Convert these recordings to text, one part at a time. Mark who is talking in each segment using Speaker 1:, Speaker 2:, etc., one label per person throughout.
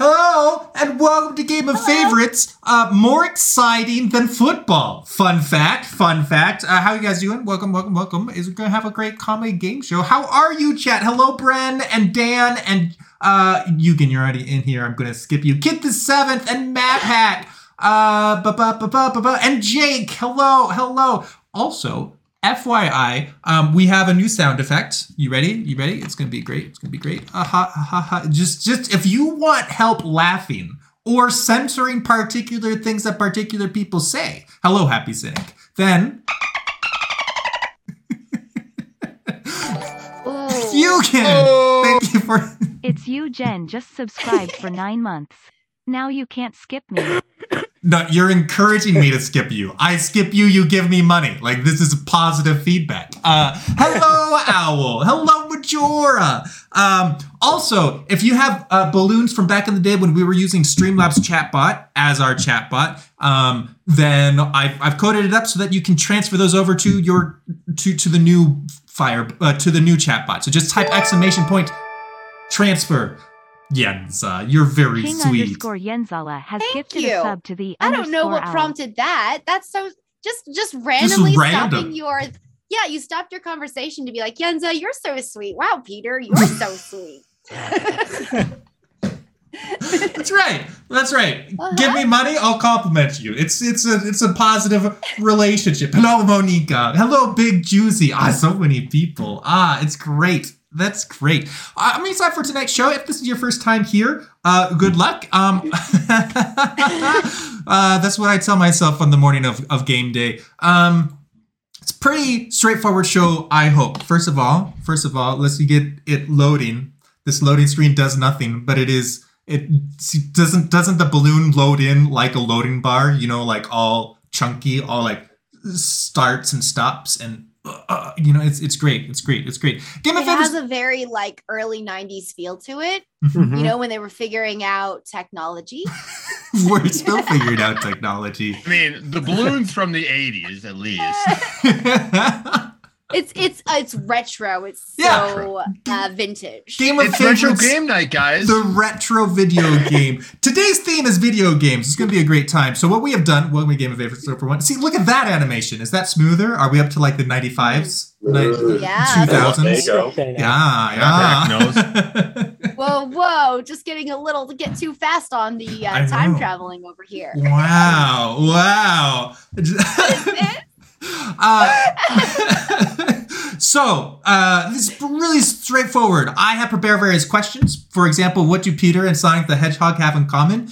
Speaker 1: Hello, and welcome to Game of Favorites. Uh, more exciting than football. Fun fact, fun fact. Uh, how are you guys doing? Welcome, welcome, welcome. Is it going to have a great comedy game show. How are you, chat? Hello, Bren and Dan and uh, Yoogen. You're already in here. I'm going to skip you. Kit the Seventh and Matt Hack. Uh, ba ba ba ba ba ba. And Jake. Hello, hello. Also, FYI, um, we have a new sound effect. You ready? You ready? It's gonna be great. It's gonna be great. Uh, ha, ha, ha, ha. Just, just if you want help laughing or censoring particular things that particular people say, hello, Happy Cynic. Then you can. Thank you for.
Speaker 2: It's you, Jen, just subscribed for nine months. Now you can't skip me.
Speaker 1: No, you're encouraging me to skip you. I skip you, you give me money. Like this is positive feedback. Uh, hello, Owl. Hello, Majora. Um, also, if you have uh, balloons from back in the day when we were using Streamlabs chatbot as our chatbot, um, then I've, I've coded it up so that you can transfer those over to your to to the new fire uh, to the new chatbot. So just type exclamation point transfer. Yenza, you're very
Speaker 2: King
Speaker 1: sweet.
Speaker 2: underscore Yenzala has
Speaker 3: Thank
Speaker 2: gifted
Speaker 3: you.
Speaker 2: a sub to the
Speaker 3: I don't know what
Speaker 2: owl.
Speaker 3: prompted that. That's so just just randomly
Speaker 1: random.
Speaker 3: stopping your yeah, you stopped your conversation to be like, Yenza, you're so sweet. Wow, Peter, you're so sweet.
Speaker 1: That's right. That's right.
Speaker 3: Uh-huh.
Speaker 1: Give me money, I'll compliment you. It's it's a it's a positive relationship. Hello, Monica. Hello, Big Juicy. Ah, so many people. Ah, it's great. That's great. Uh, I'm excited for tonight's show. If this is your first time here, uh, good luck. Um, uh, that's what I tell myself on the morning of, of game day. Um, it's pretty straightforward show, I hope. First of all, first of all, let's get it loading. This loading screen does nothing, but it is it doesn't doesn't the balloon load in like a loading bar, you know, like all chunky, all like starts and stops and uh, you know, it's it's great. It's great. It's great. Game of
Speaker 3: it has a very like early 90s feel to it.
Speaker 1: Mhm.
Speaker 3: You know, when they were figuring out technology.
Speaker 1: We're still figuring out technology.
Speaker 4: I mean, the balloons from the 80s, at least.
Speaker 3: It's it's uh, it's retro. It's
Speaker 1: Yeah.
Speaker 3: so uh, vintage.
Speaker 1: Game of
Speaker 4: It's retro game night, guys.
Speaker 1: the retro video game. Today's theme is video games. It's going to be a great time. So what we have done, what we game of favorites so for one. See, look at that animation. Is that smoother? Are we up to like the 95s? Ni-
Speaker 3: Yeah.
Speaker 1: 2000s?
Speaker 5: There you go.
Speaker 1: Yeah, yeah.
Speaker 3: Whoa, whoa! Just getting a little to get too fast on the uh, time
Speaker 1: know.
Speaker 3: traveling over here.
Speaker 1: wow, wow. uh, so, uh, this is really straightforward. I have prepared various questions. For example, what do Peter and Sonic the Hedgehog have in common?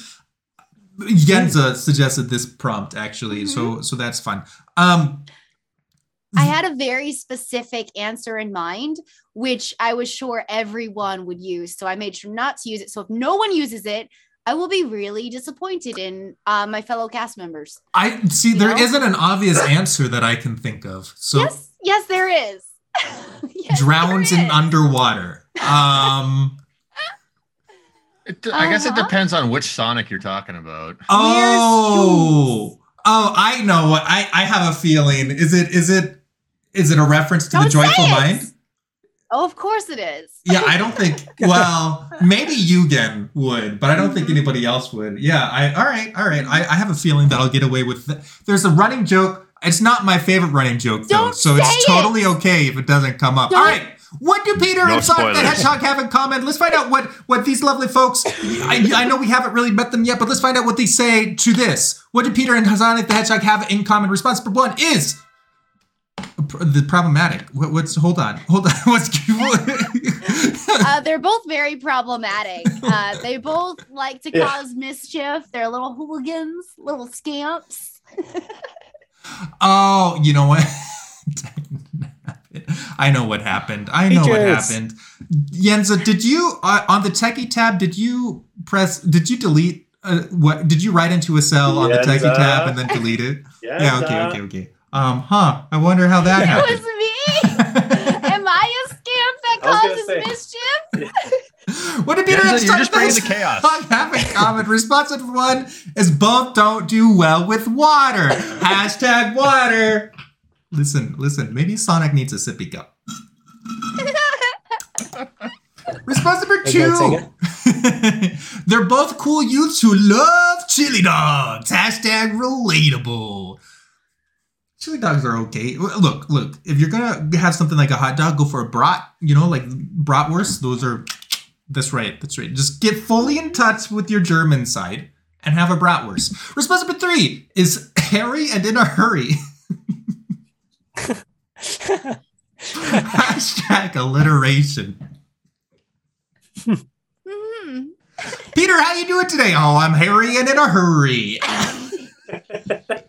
Speaker 1: Yenza suggested this prompt actually, so so that's fun. Um,
Speaker 3: I had a very specific answer in mind, which I was sure everyone would use. So I made sure not to use it. So if no one uses it, I will be really disappointed in uh, my fellow cast members.
Speaker 1: I see there
Speaker 3: No?
Speaker 1: not an obvious answer that I can think of. So
Speaker 3: yes, yes, there is. Yes,
Speaker 1: drowns
Speaker 3: there
Speaker 1: in underwater. Um,
Speaker 4: It, I guess it
Speaker 3: Uh-huh.
Speaker 4: depends on which Sonic you're talking about.
Speaker 1: oh, oh, I know what I I have a feeling. Is it is it is it a reference to the
Speaker 3: Don't say
Speaker 1: joyful
Speaker 3: it.
Speaker 1: mind?
Speaker 3: Oh, of course it is.
Speaker 1: Yeah, I don't think. Well, maybe Yoogen would, but I don't think
Speaker 3: Mhm.
Speaker 1: anybody else would. Yeah, I. All right, all right. I, I have a feeling that I'll get away with. Th- There's a running joke. It's not my favorite running joke though,
Speaker 3: Don't
Speaker 1: so it's
Speaker 3: say it.
Speaker 1: totally okay if it doesn't come up. All
Speaker 3: Don't-
Speaker 1: right. What do Peter
Speaker 5: No
Speaker 1: and Sonic the
Speaker 5: spoilers.
Speaker 1: Hedgehog have in common? Let's find out what what these lovely folks. I, I know we haven't really met them yet, but let's find out what they say to this. What do Peter and Sonic the Hedgehog have in common? Response number one is the problematic. What, what's hold on, hold on. What's
Speaker 3: Uh, they're both very problematic. Uh, they both like to
Speaker 5: Yeah.
Speaker 3: cause mischief. They're little hooligans, little scamps.
Speaker 1: Oh, you know what? I know what happened. I know what happened. Yenza, did you uh, on the techie tab? Did you press? Did you delete? Uh, what did you write into a cell on the techie tab and then delete it?
Speaker 5: Yes,
Speaker 1: yeah. Okay. Okay. Okay. Um. Huh. I wonder how that
Speaker 3: It was
Speaker 1: happened.
Speaker 3: me. Am I a scamp that
Speaker 5: I was gonna
Speaker 3: causes mischief?
Speaker 1: what did Peter
Speaker 4: Yeah,
Speaker 1: and
Speaker 4: you're
Speaker 1: Sonic
Speaker 4: just
Speaker 1: the
Speaker 4: bringing the chaos.
Speaker 1: have in common? Response number one is both don't do well with water. Hashtag water. Listen, listen. Maybe Sonic needs a sippy cup. Response number
Speaker 5: Hey,
Speaker 1: two. They're both cool youths who love chili dogs. Hashtag relatable. Chili dogs are okay. Look, look. If you're gonna have something like a hot dog, go for a brat. You know, like bratwurst. Those are. That's right. That's right. Just get fully in touch with your German side and have a bratwurst. Response number three is hairy and in a hurry. Hashtag alliteration.
Speaker 3: Mhm.
Speaker 1: Peter, how you doing today? Oh, I'm hairy and in a hurry.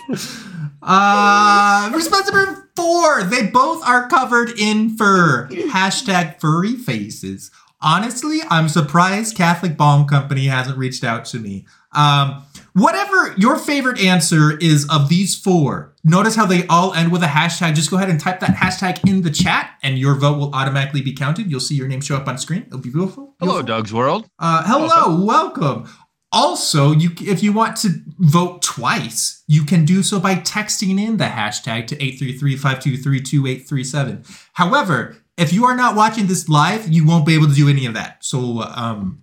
Speaker 1: uh, response number four. They both are covered in fur. Hashtag furry faces. Honestly, I'm surprised Catholic Bomb Company hasn't reached out to me. Um, whatever your favorite answer is of these four, notice how they all end with a hashtag. Just go ahead and type that hashtag in the chat, and your vote will automatically be counted. You'll see your name show up on screen. It'll be beautiful.
Speaker 4: Hello,
Speaker 1: beautiful.
Speaker 4: Doug's World.
Speaker 1: Uh, hello, welcome. Also, you if you want to vote twice, you can do so by texting in the hashtag to 833-523-2837. However, if you are not watching this live, you won't be able to do any of that. So um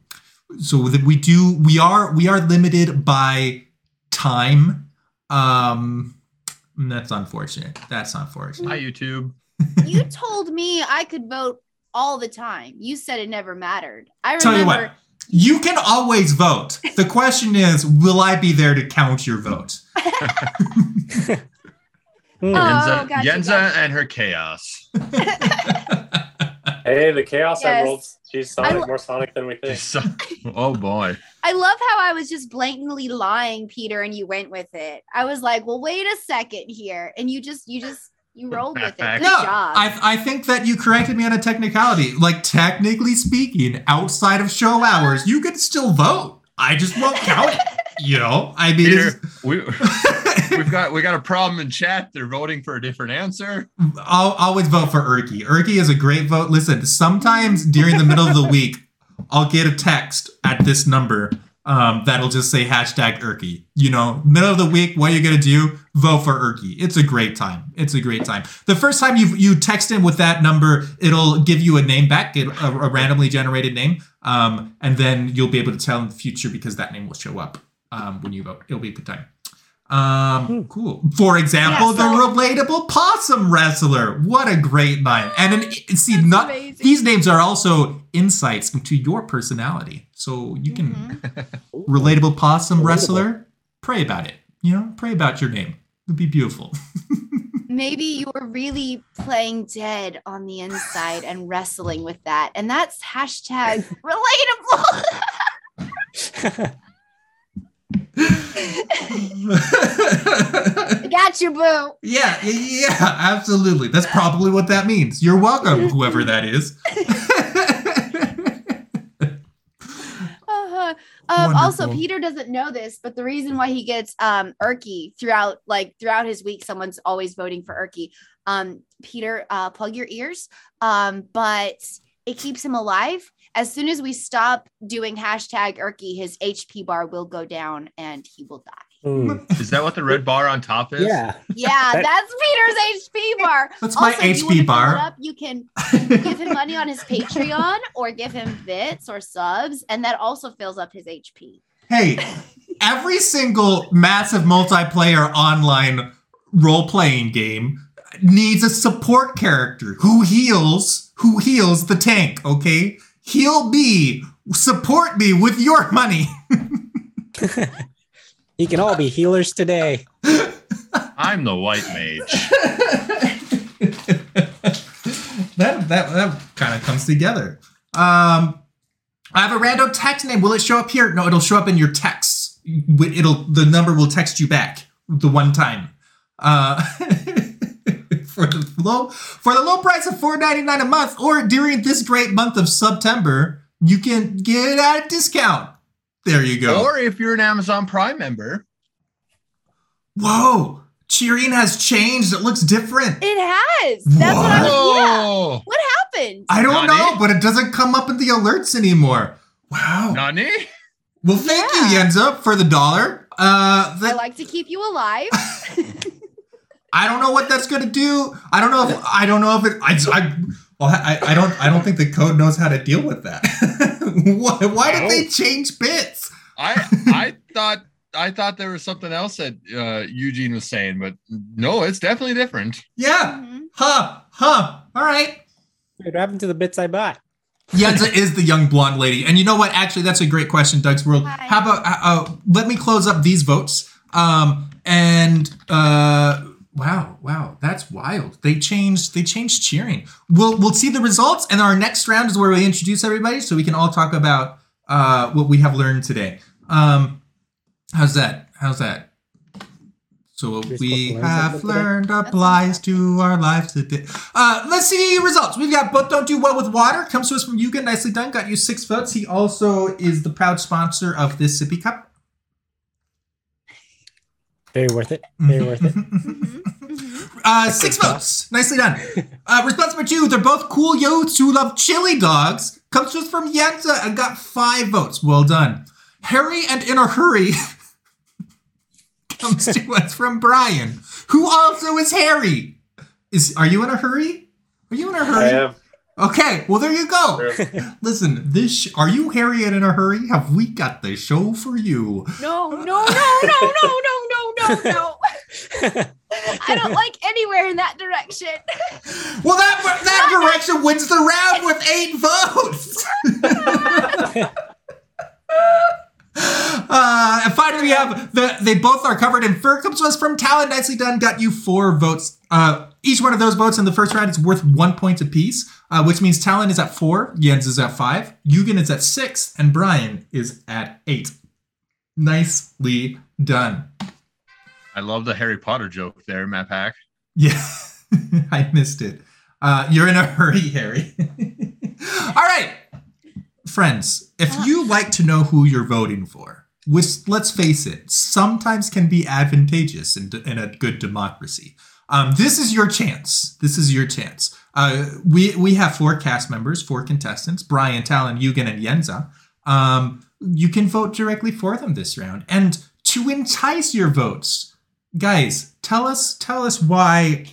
Speaker 1: so that we do we are we are limited by time. Um that's unfortunate. That's unfortunate.
Speaker 4: Hi, YouTube.
Speaker 3: You told me I could vote all the time. You said it never mattered. I
Speaker 1: Tell you
Speaker 3: remember.
Speaker 1: What. You can always vote. The question is, will I be there to count your vote?
Speaker 5: Hmm.
Speaker 3: Oh,
Speaker 4: Yenza,
Speaker 3: gotcha,
Speaker 4: Yenza
Speaker 3: gotcha.
Speaker 4: and her chaos.
Speaker 5: Hey, the Chaos
Speaker 3: Yes.
Speaker 5: Emeralds. She's Sonic,
Speaker 3: I-
Speaker 5: more Sonic than we think.
Speaker 4: So- oh boy.
Speaker 3: I love how I was just blatantly lying, Peter, and you went with it. I was like, "Well, wait a second here," and you just, you just, you rolled with it. Good
Speaker 1: No,
Speaker 3: job.
Speaker 1: I, I think that you corrected me on a technicality. Like, technically speaking, outside of show hours, you can still vote. I just won't count it. You know, I mean,
Speaker 4: Peter, we we've got we got a problem in chat. They're voting for a different answer.
Speaker 1: I'll always vote for Erky. Erky is a great vote. Listen, sometimes during the middle of the week, I'll get a text at this number um, that'll just say hashtag Erky. You know, middle of the week, what are you gonna do? Vote for Erky. It's a great time. It's a great time. The first time you you text in with that number, it'll give you a name back, a, a randomly generated name, um, and then you'll be able to tell in the future because that name will show up um, when you vote. It'll be a good time. Um, cool. For example,
Speaker 3: Yeah,
Speaker 1: the relatable possum wrestler. What a great name! And an see,
Speaker 3: That's
Speaker 1: not
Speaker 3: amazing.
Speaker 1: these names are also insights into your personality. So you can
Speaker 3: Mhm.
Speaker 1: relatable possum
Speaker 5: Relatable.
Speaker 1: wrestler. Pray about it. You know, pray about your name. It'd be beautiful.
Speaker 3: Maybe you were really playing dead on the inside and wrestling with that, and that's hashtag relatable. Got you, boo.
Speaker 1: Yeah, yeah, yeah, absolutely. That's probably what that means. You're welcome, whoever that is.
Speaker 3: Uh-huh. Um, also, Peter doesn't know this, but the reason why he gets um Erky throughout like throughout his week, someone's always voting for Erky. Um, Peter, uh, plug your ears. Um, but it keeps him alive. As soon as we stop doing hashtag Erky, his HP bar will go down and he will die.
Speaker 5: Hmm.
Speaker 4: Is that what the red bar on top is?
Speaker 5: Yeah.
Speaker 3: Yeah, that's Peter's HP bar.
Speaker 1: That's my
Speaker 3: Also, if you
Speaker 1: HP
Speaker 3: wanna fill
Speaker 1: bar.
Speaker 3: Up, you can give him money on his Patreon or give him bits or subs, and that also fills up his HP.
Speaker 1: Hey, every single massive multiplayer online role playing game needs a support character who heals, who heals the tank, okay? Heal me, support me with your money.
Speaker 5: He can all be healers today.
Speaker 4: I'm the white mage.
Speaker 1: that that that kind of comes together. Um, I have a random text name. Will it show up here? No, it'll show up in your texts. It'll the number will text you back the one time. Uh, for the low for the low price of four ninety nine a month, or during this great month of September, you can get at a discount. There you go.
Speaker 4: Or if you're an Amazon Prime member,
Speaker 1: Whoa, cheering has changed. It looks different.
Speaker 3: It has. That's what I was. Yeah.
Speaker 4: Whoa!
Speaker 3: What happened?
Speaker 1: I don't
Speaker 4: Nani?
Speaker 1: know, but it doesn't come up in the alerts anymore. Wow.
Speaker 4: Nani?
Speaker 1: Well, thank
Speaker 3: Yeah.
Speaker 1: you, Yenza, for the dollar. Uh,
Speaker 3: I
Speaker 1: that,
Speaker 3: like to keep you alive.
Speaker 1: I don't know what that's gonna do. I don't know if I don't know if it. I, I Well, I, I don't I don't think the code knows how to deal with that. why, why did they change bits?
Speaker 4: I I thought I thought there was something else that uh, Eugene was saying, but no, it's definitely different.
Speaker 1: Yeah.
Speaker 3: Mhm.
Speaker 1: Huh. Huh. All right.
Speaker 5: What happened to the bits I bought?
Speaker 1: Yenza is the young blonde lady. And you know what? Actually, that's a great question, Doug's World.
Speaker 3: Hi.
Speaker 1: How about uh, uh, let me close up these votes? Um, and uh, wow, wow, that's wild. They changed. They changed cheering. We'll we'll see the results, and our next round is where we introduce everybody, so we can all talk about uh, what we have learned today. Um, how's that? How's that? So what we
Speaker 5: supposed to learn
Speaker 1: have learned applies to our lives today. Uh, let's see results. We've got both don't do well with water. Comes to us from Yuga. Nicely done. Got you six votes. He also is the proud sponsor of this sippy cup.
Speaker 5: Very worth it. Very worth it.
Speaker 3: Mhm. Mhm.
Speaker 1: Uh, six votes. Nicely done. Uh, response number two. They're both cool youths who love chili dogs. Comes to us from Yenza and got five votes. Well done. Harry and in a hurry. comes to us from Brian, who also is Harry. Is are you in a hurry? Are you in a hurry?
Speaker 5: am.
Speaker 1: Okay, well there you go. Listen, this sh- are you Harry and in a hurry? Have we got the show for you?
Speaker 3: No, no, no, no, no, no, no, no, no. I don't like anywhere in that direction.
Speaker 1: Well, that that direction wins the round with eight votes. uh, and finally, we have the they both are covered in fur. Comes us from Talon. Nicely done. Got you four votes. Uh, each one of those votes in the first round is worth one point apiece, uh, which means Talon is at four, Jens is at five, Yugen is at six, and Brian is at eight. Nicely done.
Speaker 4: I love the Harry Potter joke there, Matt Pack.
Speaker 1: Yeah, I missed it. Uh, you're in a hurry, Harry. All right, friends, if you like to know who you're voting for, which, let's face it, sometimes can be advantageous in, in a good democracy, um, this is your chance. This is your chance. Uh, we, we have four cast members, four contestants Brian, Talon, Yoogen, and Yenza. Um, you can vote directly for them this round. And to entice your votes, guys, tell us tell us why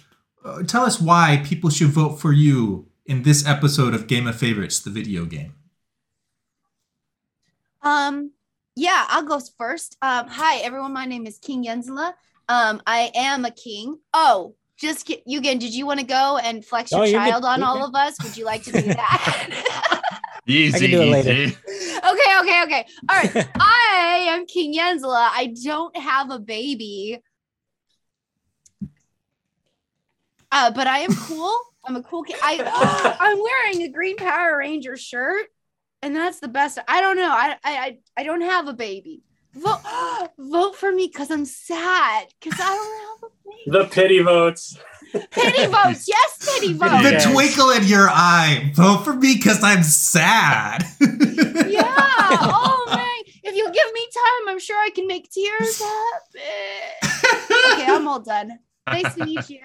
Speaker 1: uh, tell us why people should vote for you in this episode of Game of Favorites, the video game.
Speaker 3: Um, yeah, I'll go first. Um, hi everyone, my name is King Yenzala. Um, I am a king. Oh, just get, Yoogen, did you want to go and flex
Speaker 5: Oh,
Speaker 3: your
Speaker 5: you're
Speaker 3: child on
Speaker 5: You're
Speaker 3: all of us? Would you like to do that?
Speaker 4: Easy,
Speaker 5: do it later.
Speaker 4: easy.
Speaker 3: okay, okay, okay. All right. I am King Yenzala. I don't have a baby. Uh, but I am cool. I'm a cool kid. I I'm wearing a Green Power Ranger shirt, and that's the best. I don't know. I I I, I don't have a baby. Vote vote for me because I'm sad because I don't have a baby.
Speaker 5: The pity votes.
Speaker 3: Pity votes, yes, pity votes.
Speaker 1: The
Speaker 5: Yes.
Speaker 1: twinkle in your eye. Vote for me because I'm sad.
Speaker 3: Yeah. Oh man. If you give me time, I'm sure I can make tears happen. Okay, I'm all done. Nice to meet you.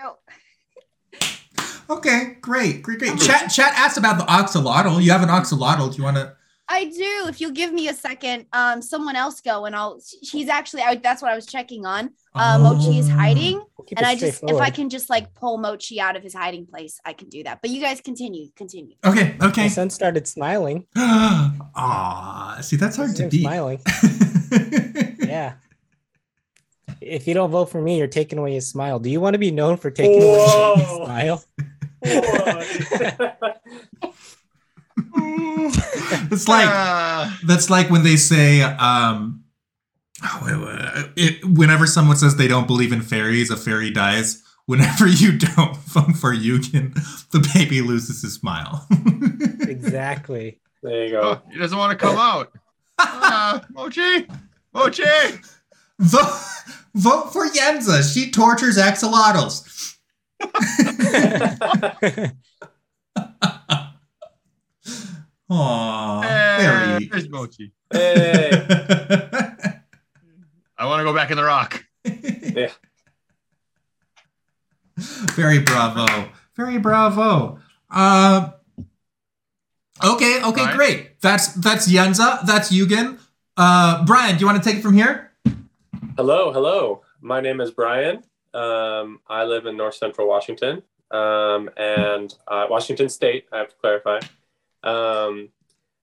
Speaker 1: Okay, great, great, great. Chat chat asked about the axolotl. You have an axolotl. Do you want to?
Speaker 3: I do. If you'll give me a second, um, someone else go and I'll. She's actually. I, that's what I was checking on. Uh, Mochi is hiding,
Speaker 5: We'll
Speaker 3: and I just if I can just like pull Mochi out of his hiding place, I can do that. But you guys continue, continue.
Speaker 1: Okay, okay.
Speaker 5: My
Speaker 1: okay.
Speaker 5: son started smiling.
Speaker 1: Aw, see, that's hard to
Speaker 5: Him
Speaker 1: beat.
Speaker 5: Smiling. Yeah. If you don't vote for me, you're taking away his smile. Do you want to be known for taking away his smile?
Speaker 1: it's like
Speaker 4: Ah,
Speaker 1: that's like when they say, um, oh, wait, wait, it, whenever someone says they don't believe in fairies, a fairy dies. Whenever you don't vote for Yoogen, the baby loses his smile.
Speaker 5: exactly.
Speaker 6: There you go.
Speaker 4: oh, he doesn't want to come out. Ah, Mochi, Mochi.
Speaker 1: vote, vote for Yenza. She tortures axolotls. Aww,
Speaker 4: Eh,
Speaker 1: fairy.
Speaker 4: There's Mochi.
Speaker 6: hey.
Speaker 4: I want to go back in the rock. yeah.
Speaker 1: Very bravo. Very bravo. Uh, okay, okay,
Speaker 4: Right.
Speaker 1: great. That's that's Yenza. That's Yoogen. Uh, Brian, do you want to take it from here?
Speaker 6: hello, hello. My name is Brian. Um, I live in North Central Washington. um, and uh, Washington State. I have to clarify. Um,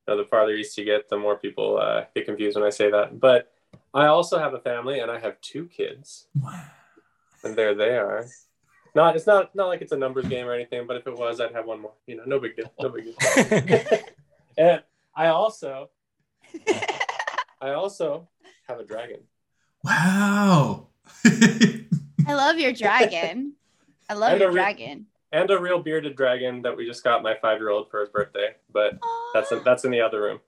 Speaker 6: you know, the farther east you get, the more people uh, get confused when I say that. But I also have a family, and I have two kids,
Speaker 1: Wow.
Speaker 6: and there they are. Not, it's not not like it's a numbers game or anything, but if it was, I'd have one more. You know, no big deal, no big deal. and I also, I also have a dragon.
Speaker 1: Wow.
Speaker 3: I love your dragon. I love
Speaker 6: And
Speaker 3: your
Speaker 6: re-
Speaker 3: dragon.
Speaker 6: and a real bearded dragon that we just got my five year old for his birthday. But that's in, that's in the other room.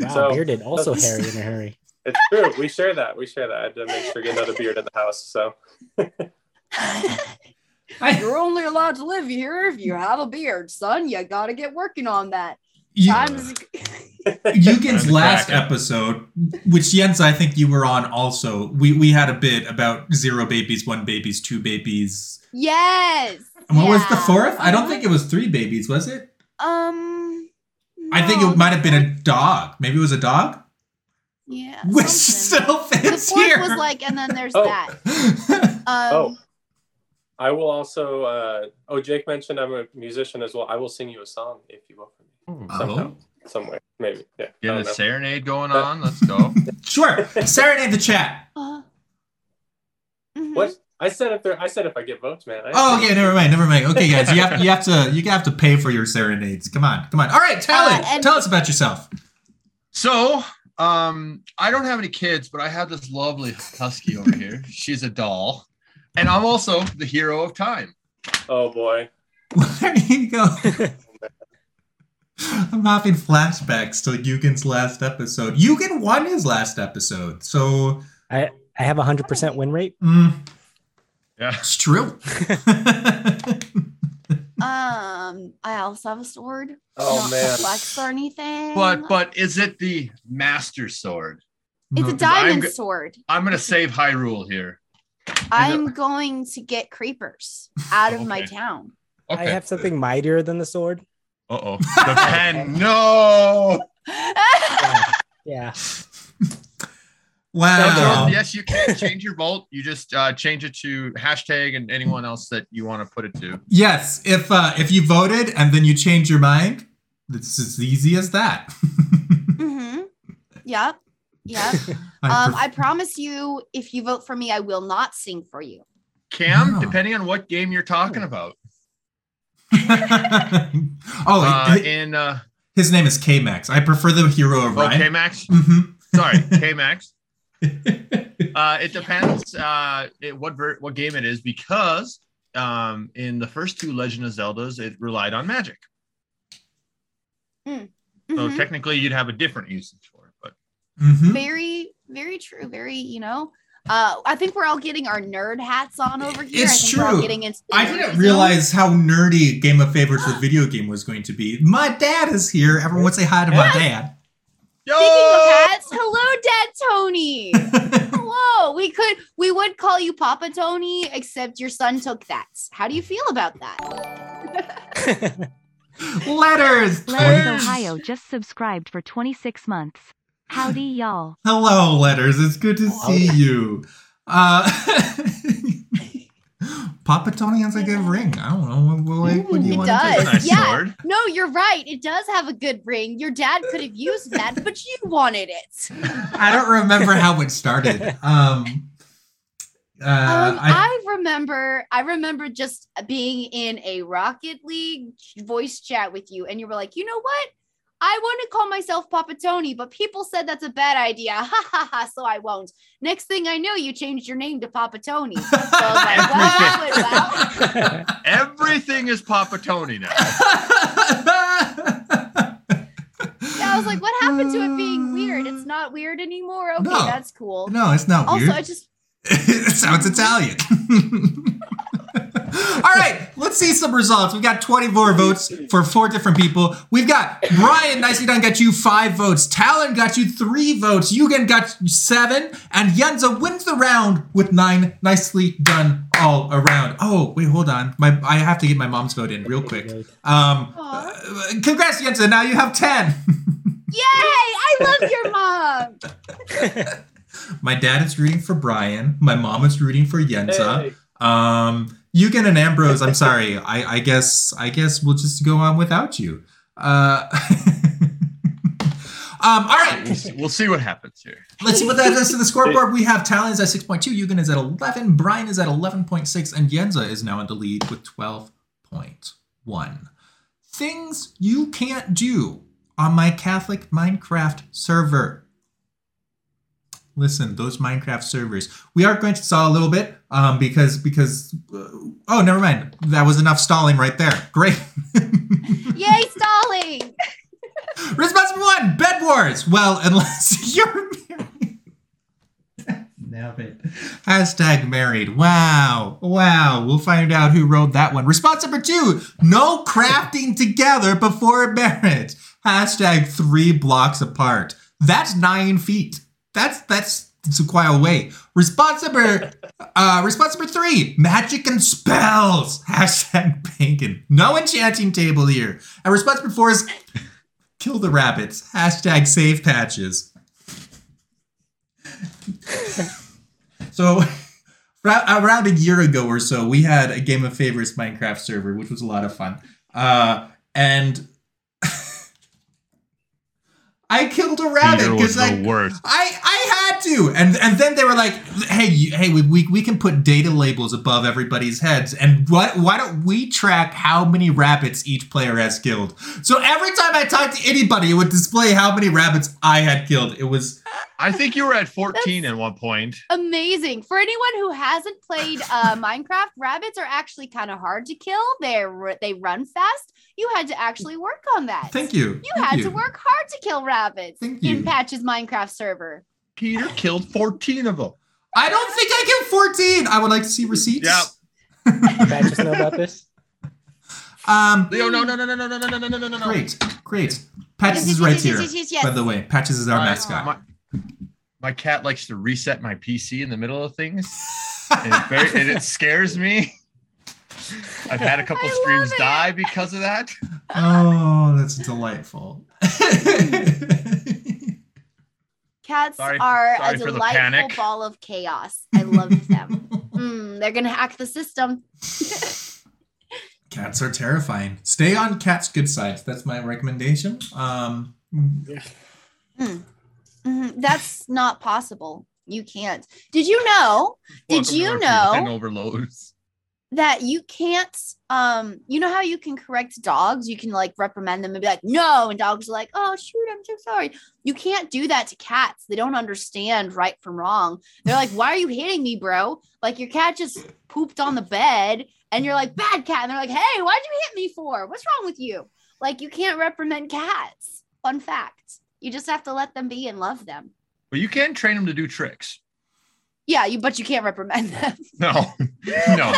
Speaker 5: Wow,
Speaker 6: So-
Speaker 5: bearded, also hairy in a hurry.
Speaker 6: It's true. We share that. We share that. I had to make sure to get another beard in the house. So
Speaker 3: You're only allowed to live here if you have a beard, son. You gotta get working on that.
Speaker 1: You,
Speaker 3: Times
Speaker 1: last episode, which Jens, I think you were on also, we, we had a bit about zero babies, one babies, two babies.
Speaker 3: Yes.
Speaker 1: And what was the fourth? I don't think it was three babies, was it?
Speaker 3: Um
Speaker 1: I think it might have been a dog. Maybe it was a dog?
Speaker 3: Yeah.
Speaker 1: Which
Speaker 3: something.
Speaker 1: still
Speaker 3: the
Speaker 1: fits
Speaker 3: fourth
Speaker 1: here.
Speaker 3: was like, and then there's
Speaker 6: Oh.
Speaker 3: that. Um,
Speaker 6: Oh. I will also. Uh, oh, Jake mentioned I'm a musician as well. I will sing you a song if you vote for me
Speaker 1: oh,
Speaker 6: somehow, somewhere, maybe. Yeah. I
Speaker 4: Get a
Speaker 6: know.
Speaker 4: serenade going on. Let's go.
Speaker 1: sure. Serenade the chat.
Speaker 3: uh, mhm.
Speaker 6: What I said if there, I said if I get votes, man. I
Speaker 1: Oh, okay, never mind, never mind. Okay, guys, you have you have to you have to pay for your serenades. Come on, come on. All right, tell
Speaker 3: Uh, and-
Speaker 1: Tell us about yourself.
Speaker 4: So, um, I don't have any kids, but I have this lovely husky over here. She's a doll, and I'm also the hero of time.
Speaker 6: Oh boy.
Speaker 1: there you go. I'm having flashbacks to Yoogen's last episode. Yoogen won his last episode, so
Speaker 5: I I have a hundred percent win rate.
Speaker 1: mm,
Speaker 4: Yeah.
Speaker 1: it's true.
Speaker 3: Um, I also have a sword.
Speaker 6: Oh
Speaker 3: Not
Speaker 6: man.
Speaker 3: to flex or anything.
Speaker 4: But but is it the master sword?
Speaker 3: it's a diamond
Speaker 4: I'm
Speaker 3: sword.
Speaker 4: I'm gonna save Hyrule here.
Speaker 3: I'm going to get creepers out of my town.
Speaker 4: Okay.
Speaker 5: I have something mightier than the sword.
Speaker 4: Uh oh. The pen. No.
Speaker 5: Yeah.
Speaker 1: wow.
Speaker 4: Yes, you can change your vote. You just uh, change it to hashtag and anyone else that you want to put it to.
Speaker 1: Yes, if uh, if you voted and then you change your mind, it's as easy as that.
Speaker 3: mm-hmm. Yep. Yep.
Speaker 1: I
Speaker 3: Um, I promise you, if you vote for me, I will not sing for you.
Speaker 4: Cam,
Speaker 1: Oh.
Speaker 4: depending on what game you're talking about.
Speaker 1: oh,
Speaker 4: Uh,
Speaker 1: hi-
Speaker 4: in uh,
Speaker 1: his name is K Max. I prefer the hero of
Speaker 4: oh,
Speaker 1: Ryan.
Speaker 4: K Max.
Speaker 1: hmm
Speaker 4: Sorry, K Max. Uh, it depends uh, it, what ver- what game it is because um, in the first two Legend of Zeldas, it relied on magic. So
Speaker 3: Mhm.
Speaker 4: technically, you'd have a different usage for it. But
Speaker 1: hmm
Speaker 3: Very, very true. Very, you know. Uh, I think we're all getting our nerd hats on over here.
Speaker 1: It's
Speaker 3: I think We're all
Speaker 1: true.
Speaker 3: getting into the
Speaker 1: I didn't
Speaker 3: zone.
Speaker 1: realize how nerdy Game of Favorites with video game was going to be. My dad is here. Everyone would say hi to my dad.
Speaker 4: yo,
Speaker 3: Speaking of hats, hello, Dad Tony. hello. We could, we would call you Papa Tony, except your son took that. How do you feel about that?
Speaker 1: Letters.
Speaker 2: Letters
Speaker 1: please.
Speaker 2: Ohio just subscribed for 26 months. Howdy, y'all.
Speaker 1: Hello, letters. It's good to see you. Uh, Papa Tony has a good ring. I don't know. What, what, what do you
Speaker 3: It
Speaker 1: want
Speaker 3: does.
Speaker 1: to
Speaker 4: nice
Speaker 3: Yeah.
Speaker 4: sword.
Speaker 3: No, you're right. It does have a good ring. Your dad could have used that, but you wanted it.
Speaker 1: I don't remember how it started. Um, uh,
Speaker 3: Um,
Speaker 1: I,
Speaker 3: I, remember, I remember just being in a Rocket League voice chat with you, and you were like, you know what? I want to call myself Papa Tony, but people said that's a bad idea. Ha ha ha. So I won't. Next thing I know, you changed your name to Papa Tony. So I was like, well, that well.
Speaker 4: Everything is Papa Tony now.
Speaker 3: Yeah, I was like, what happened to it being weird? It's not weird anymore. Okay,
Speaker 1: No.
Speaker 3: that's cool.
Speaker 1: no, it's not
Speaker 3: Also,
Speaker 1: weird.
Speaker 3: I just
Speaker 1: it sounds Italian. All right, let's see some results. We've got 24 votes for four different people. We've got Brian Nicely Done got you five votes. Talon got you three votes. Yoogen got seven. And Yenza wins the round with nine. Nicely done all around. Oh, wait, hold on. My I have to get my mom's vote in real quick. Um, uh, congrats, Yenza. Now you have 10.
Speaker 3: Yay! I love your mom.
Speaker 1: my dad is rooting for Brian. My mom is rooting for Yenza.
Speaker 6: Hey,
Speaker 1: Um, Yoogen and Ambrose, I'm sorry. I, I guess I guess we'll just go on without you. Uh, um, all right.
Speaker 4: We'll see, we'll see what happens here.
Speaker 1: Let's see what that does to the scoreboard. We have Talon is at 6.2, Yoogen is at 11, Brian is at 11.6, and Yenza is now in the lead with 12.1. Things you can't do on my Catholic Minecraft server. Listen, those Minecraft servers. We are going to saw a little bit um, because because uh, oh, never mind. That was enough stalling right there. Great.
Speaker 3: Yay, stalling!
Speaker 1: Response number one: Bed Wars. Well, unless you're married. Nailed it. Hashtag married. Wow. Wow. We'll find out who wrote that one. Response number two: No crafting together before marriage. Hashtag three blocks apart. That's nine feet. That's that's it's quite a way. Response number uh response number three, magic and spells. Hashtag pagan. No enchanting table here. And response number four is kill the rabbits. Hashtag save patches. so around a year ago or so, we had a Game of Favorites Minecraft server, which was a lot of fun. Uh and I killed a rabbit because I
Speaker 4: the worst.
Speaker 1: I I had to, and and then they were like, "Hey, you, hey, we, we we can put data labels above everybody's heads, and what? Why don't we track how many rabbits each player has killed? So every time I talked to anybody, it would display how many rabbits I had killed. It was
Speaker 4: I think you were at 14 at one point.
Speaker 3: Amazing. For anyone who hasn't played uh, Minecraft, rabbits are actually kind of hard to kill. They're they run fast. You had to actually work on that.
Speaker 1: thank you.
Speaker 3: You
Speaker 1: Thank
Speaker 3: had to work hard to kill rabbits
Speaker 1: Thank you.
Speaker 3: in Patch's Minecraft server.
Speaker 4: Peter killed 14 of them.
Speaker 1: I don't think I killed fourteen. I would like to see receipts.
Speaker 4: Yeah.
Speaker 5: Patches know about this?
Speaker 1: Um.
Speaker 4: Leo, no, no, no, no, no, no, no, no, no, no, no, no.
Speaker 1: Great. Great. Patches
Speaker 3: Yes,
Speaker 1: is
Speaker 3: yes,
Speaker 1: right
Speaker 3: yes,
Speaker 1: here. By the way, Patches is our
Speaker 4: My-
Speaker 1: mascot.
Speaker 4: My, my cat likes to reset my PC in the middle of things, and it, very, and it scares me. I've had a couple
Speaker 3: I
Speaker 4: streams
Speaker 3: it.
Speaker 4: die because of that.
Speaker 1: oh, that's delightful.
Speaker 3: Cats
Speaker 4: Sorry-
Speaker 3: are
Speaker 4: sorry
Speaker 3: a delightful
Speaker 4: panic.
Speaker 3: ball of chaos. I love them. Mm, they're gonna hack the system.
Speaker 1: Cats are terrifying. Stay on cats' good sides. That's my recommendation. Um,
Speaker 3: Mhm, That's not possible. You can't. Did you know? Did
Speaker 4: Welcome to
Speaker 3: you know
Speaker 4: overloads?
Speaker 3: That you can't um you know how you can correct dogs? You can like reprimand them and be like no and dogs are like oh shoot i'm so sorry. You can't do that to cats. They don't understand right from wrong. They're like why are you hitting me bro? Like your cat just pooped on the bed and you're like bad cat. And they're like hey why'd you hit me for? What's wrong with you? Like you can't reprimand cats. Fun fact. You just have to let them be and love them.
Speaker 4: But you can train them to do tricks.
Speaker 3: Yeah you but you can't reprimand them
Speaker 4: No, no,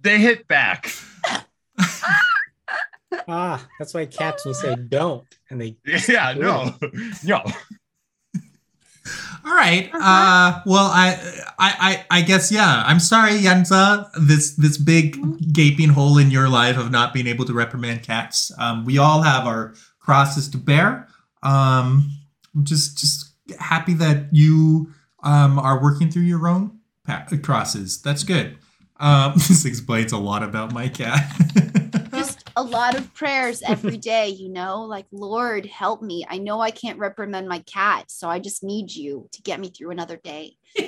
Speaker 4: they hit back.
Speaker 5: Ah, that's why cats when you say don't and they
Speaker 4: Yeah, no, no.
Speaker 1: all right.
Speaker 3: Uh-huh.
Speaker 1: Uh, well, I, I, I, I guess yeah. I'm sorry, Yenza. This this big gaping hole in your life of not being able to reprimand cats. Um, we all have our crosses to bear. Um, I'm just just happy that you um are working through your own pa- crosses. That's good. Um, this explains a lot about my cat.
Speaker 3: just a lot of prayers every day, you know, like, Lord, help me. I know I can't reprimand my cat, so I just need you to get me through another day.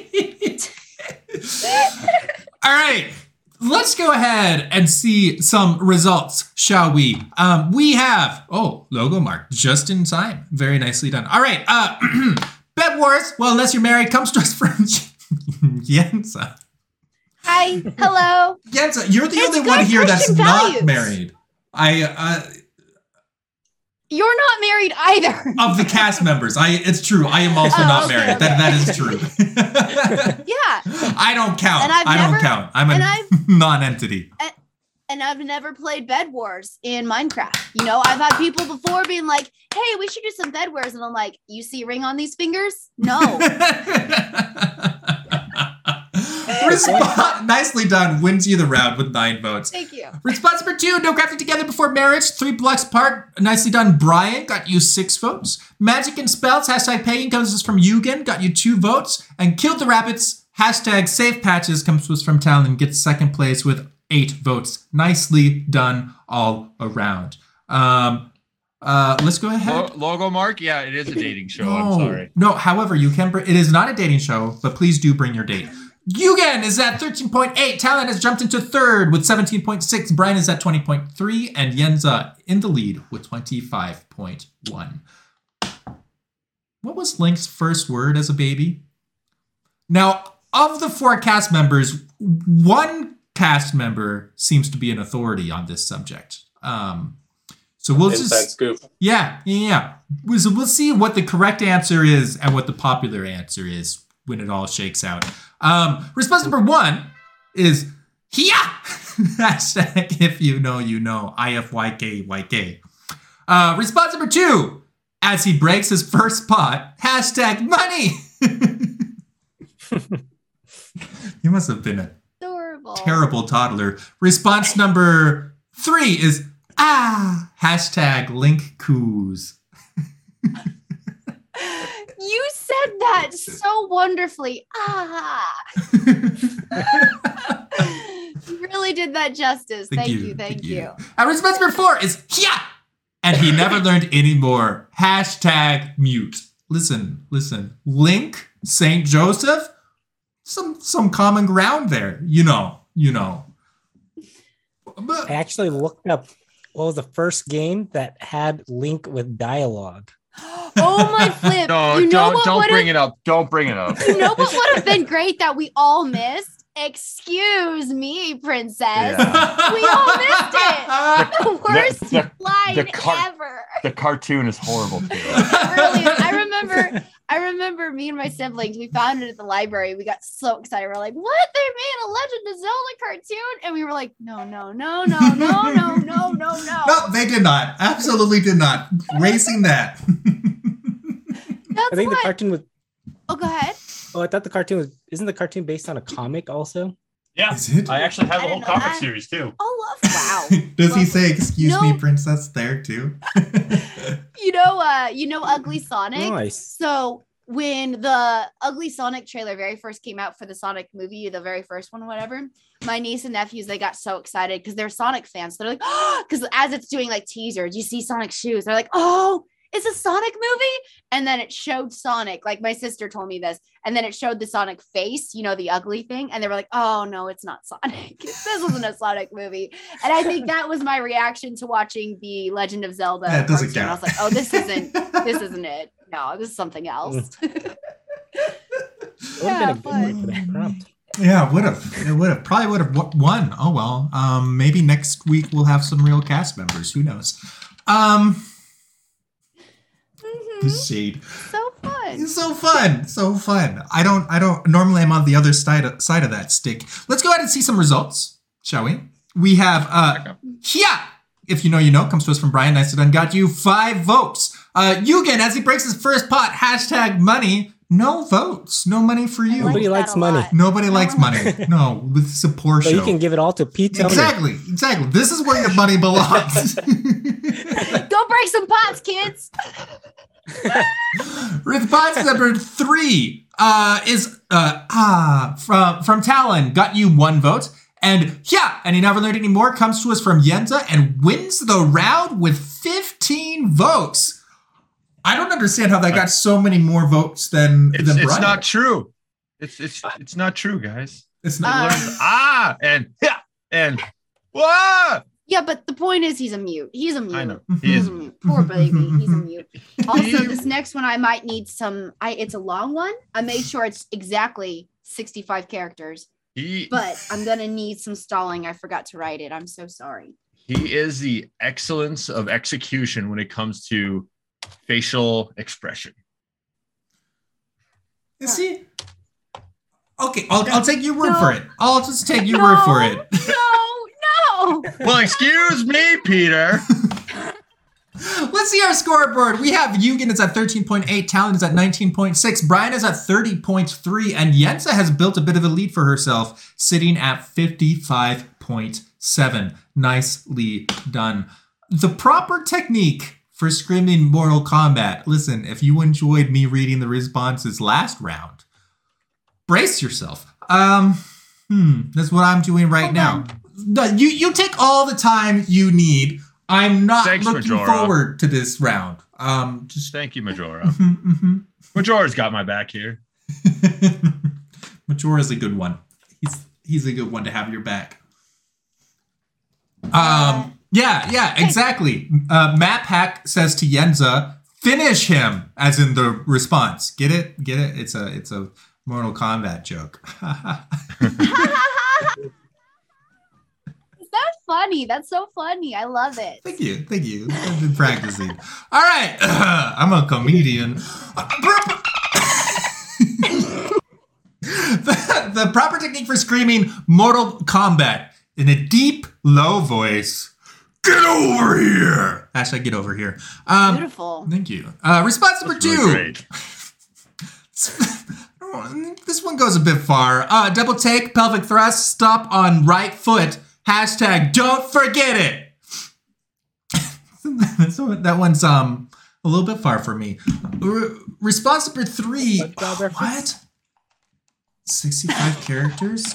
Speaker 1: All right. Let's go ahead and see some results, shall we? Um, we have oh logo mark just in time, very nicely done. All right, uh, Bed Wars. Well, unless you're married, comes to us from.
Speaker 3: Hi, hello.
Speaker 1: Yenza, you're the
Speaker 3: It's
Speaker 1: only one here that's
Speaker 3: Christian
Speaker 1: not married. I uh,
Speaker 3: You're not married either.
Speaker 1: of the cast members, I it's true. I am also
Speaker 3: Oh,
Speaker 1: not
Speaker 3: okay,
Speaker 1: married. That that is true.
Speaker 3: yeah.
Speaker 1: I don't count.
Speaker 3: And I've
Speaker 1: I don't count. I'm a
Speaker 3: I've-
Speaker 1: non-entity.
Speaker 3: And I've never played Bed Wars in Minecraft. You know, I've had people before being like, hey, we should do some Bed Wars. And I'm like, you see a ring on these fingers? No.
Speaker 1: Respo- nicely done. Wins you the round with nine votes.
Speaker 3: Thank you.
Speaker 1: Response number two: No crafting together before marriage. Three blocks apart. Nicely done. Brian got you six votes. Magic and spells. Hashtag pagan comes from Yoogen. Got you two votes. And killed the rabbits. Hashtag safe patches comes to us from Talon and gets second place with eight votes. Nicely done all around. Um, uh, let's go ahead.
Speaker 4: Lo- logo mark? Yeah, it is a dating show. I'm
Speaker 1: No.
Speaker 4: sorry.
Speaker 1: No, however, you can. Br- it is not a dating show, but please do bring your date. Yoogen is at 13.8. Talon has jumped into third with 17.6. Brian is at 20.3. And Yenza in the lead with 25.1. What was Link's first word as a baby? Now, of the four cast members, one cast member seems to be an authority on this subject. Um, so we'll
Speaker 6: Inside
Speaker 1: just
Speaker 6: scoop.
Speaker 1: yeah, yeah, yeah. We- So we'll see what the correct answer is and what the popular answer is when it all shakes out. Um, response number one is Hia! Hashtag if you know, you know. IFYKYK. Uh, response number two, as he breaks his first pot, hashtag money. you must have been a
Speaker 3: Adorable.
Speaker 1: terrible toddler. Response number three is ah hashtag link coos.
Speaker 3: You said that so wonderfully. Ah. you really did that justice. Thank, you, Thank, you.
Speaker 1: And response number four is yeah, and he never learned any more. Hashtag mute. Listen, listen. Link Saint Joseph. Some some common ground there. You know, you know. But-
Speaker 5: I actually looked up what was the first game that had Link with dialogue.
Speaker 3: Oh my flip.
Speaker 4: No,
Speaker 3: you know
Speaker 4: don't
Speaker 3: what
Speaker 4: don't bring it up. Don't bring it up.
Speaker 3: You know what would have been great that we all missed? Excuse me, princess.
Speaker 4: Yeah.
Speaker 3: We all missed it. The worst
Speaker 4: the-
Speaker 3: line
Speaker 4: the car-
Speaker 3: ever.
Speaker 4: The cartoon is horrible too.
Speaker 3: Brilliant. I remember I remember me and my siblings, we found it at the library. We got so excited. We're like, what? They made a Legend of Zelda cartoon? And we were like, no, no, no, no, no, no, no, no, no.
Speaker 1: no, they did not. Absolutely did not. Racing that.
Speaker 3: That's
Speaker 5: I think the cartoon was.
Speaker 3: Oh, go ahead.
Speaker 5: Oh, I thought the cartoon was. Isn't the cartoon based on a comic also?
Speaker 4: Yeah,
Speaker 1: Is it?
Speaker 4: I actually have
Speaker 3: I
Speaker 4: the whole comic
Speaker 3: that.
Speaker 4: series too.
Speaker 3: Oh, wow.
Speaker 1: Does he say "Excuse me, princess"? There too.
Speaker 3: You know, uh, you know, Ugly Sonic.
Speaker 5: Nice.
Speaker 3: So when the Ugly Sonic trailer very first came out for the Sonic movie, the very first one, whatever, my niece and nephews they got so excited because they're Sonic fans. They're like, oh, because as it's doing like teasers, you see Sonic shoes. They're like, oh, it's a Sonic movie, and then it showed Sonic. Like my sister told me this, and then it showed the Sonic face, you know, the ugly thing, and they were like, oh no, it's not Sonic. this wasn't a Sonic movie. And I think that was my reaction to watching the Legend of Zelda.
Speaker 1: Yeah, it doesn't
Speaker 3: cartoon. I was like, oh, this isn't this isn't it. No, this is something else.
Speaker 5: It would have been a good one for that prompt.
Speaker 1: Yeah, would have. It would have. Probably would have won. Oh well. Um, maybe next week we'll have some real cast members. Who knows? Um,
Speaker 3: Mhm.
Speaker 1: shade.
Speaker 3: So fun.
Speaker 1: It's so fun. So fun. I don't. I don't. Normally, I'm on the other side side of that stick. Let's go ahead and see some results, shall we? We have uh, yeah. If you know, you know. Comes to us from Brian. Nice done. Got you five votes. Uh, Yoogen as he breaks his first pot. Hashtag money. No votes. No money for you.
Speaker 3: I like
Speaker 5: Nobody likes money.
Speaker 1: Nobody likes money. No, this is a poor
Speaker 5: So
Speaker 1: show.
Speaker 5: you can give it all to Pete Tony.
Speaker 1: exactly, exactly. This is where your money belongs.
Speaker 3: Go break some pots, kids.
Speaker 1: Response number three uh, is uh, ah from from Talon. Got you one vote. And yeah, and he never learned anymore. Comes to us from Yenza and wins the round with 15 votes. I don't understand how that got so many more votes than
Speaker 4: It's,
Speaker 1: than
Speaker 4: it's
Speaker 1: Brian.
Speaker 4: not true. It's it's it's not true, guys.
Speaker 1: It's not.
Speaker 4: Learned ah and yeah and wah.
Speaker 3: Yeah, but the point is he's a mute. He's a mute.
Speaker 4: I know he
Speaker 3: He's
Speaker 4: is.
Speaker 3: a mm-hmm. mute. Poor baby. He's a mute. Also, this next one I might need some. I it's a long one. I made sure it's exactly 65 characters,
Speaker 4: He
Speaker 3: but I'm gonna need some stalling. I forgot to write it. I'm so sorry.
Speaker 4: he is the excellence of execution when it comes to facial expression.
Speaker 1: Is he? Okay, I'll, I'll take your word
Speaker 3: No.
Speaker 1: for it. I'll just take your word for it.
Speaker 3: No, no.
Speaker 4: Well, excuse me, Peter.
Speaker 1: Let's see our scoreboard. We have Yoogen is at 13.8, Talon is at 19.6, Brian is at 30.3, and Yenza has built a bit of a lead for herself, sitting at 55.7. Nicely done. The proper technique for screaming Mortal Kombat. Listen, if you enjoyed me reading the responses last round, brace yourself. Um, hmm, that's what I'm doing right
Speaker 3: Hold
Speaker 1: now. No, you you take all the time you need. I'm not
Speaker 4: Thanks,
Speaker 1: looking
Speaker 4: Majora.
Speaker 1: forward to this round. Um, just
Speaker 4: Thank you, Majora.
Speaker 1: mhm, mhm.
Speaker 4: Majora's got my back here.
Speaker 1: Majora's a good one. He's he's a good one to have your back. Um, yeah, yeah, exactly. Uh, Matt Pack says to Yenza, "Finish him," as in the response. Get it? Get it? It's a it's a Mortal Kombat joke.
Speaker 3: Is that funny? That's so funny. I love it.
Speaker 1: thank you, thank you. I've been practicing. All right, I'm a comedian. the, the proper technique for screaming Mortal Kombat in a deep, low voice. Get over here! Hashtag get over here. Um,
Speaker 3: Beautiful.
Speaker 1: thank you. Uh, response number
Speaker 4: That's really
Speaker 1: two.
Speaker 4: great.
Speaker 1: this one goes a bit far. Uh, double take, pelvic thrust, stop on right foot. Hashtag don't forget it. so that one's um a little bit far for me. Re- response number three.
Speaker 5: SpongeBob reference?
Speaker 1: what? 65 characters?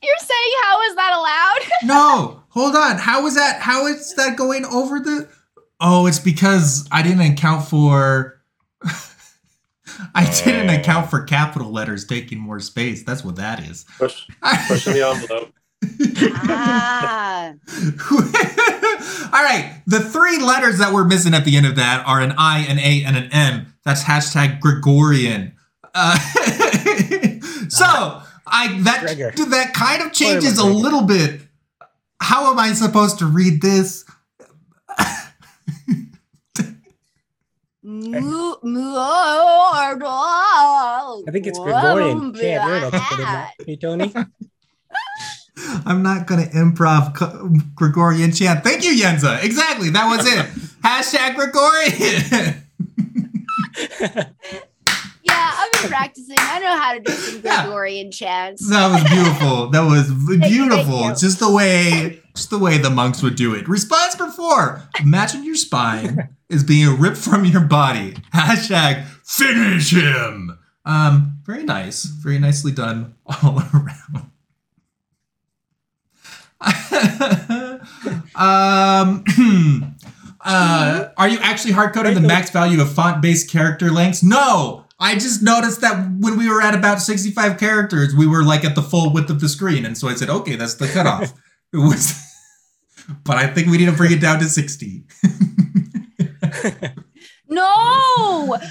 Speaker 3: You're saying how is that allowed?
Speaker 1: No, hold on. How is that? How is that going over the? Oh, it's because I didn't account for. I didn't
Speaker 6: Oh.
Speaker 1: account for capital letters taking more space. That's what that is.
Speaker 6: Push, pushing the envelope.
Speaker 3: Ah.
Speaker 1: All right, the three letters that we're missing at the end of that are an I, an A, and an N. That's hashtag Gregorian. Uh, so I that
Speaker 5: Gregor.
Speaker 1: that kind of changes a little bit. How am I supposed to read this?
Speaker 3: Mo- mo-
Speaker 5: I think it's Gregorian chant. You're that's good enough. Hey, Tony.
Speaker 1: I'm not gonna improv co- Gregorian chant. Thank you, Yenza. Exactly, that was it. Hashtag Gregorian.
Speaker 3: Yeah, I've been practicing. I know how to do some
Speaker 1: Yeah.
Speaker 3: Gregorian chants.
Speaker 1: That was beautiful. That was beautiful.
Speaker 3: thank you.
Speaker 1: Just the way, just the way the monks would do it. Response number four: Imagine your spine is being ripped from your body. Hashtag finish him. Um, very nice. Very nicely done all around. um, uh, are you actually hard coding the max value of font based character lengths? No. I just noticed that when we were at about 65 characters, we were like at the full width of the screen. And so I said, okay, that's the cutoff. it was, but I think we need to bring it down to 60.
Speaker 3: No,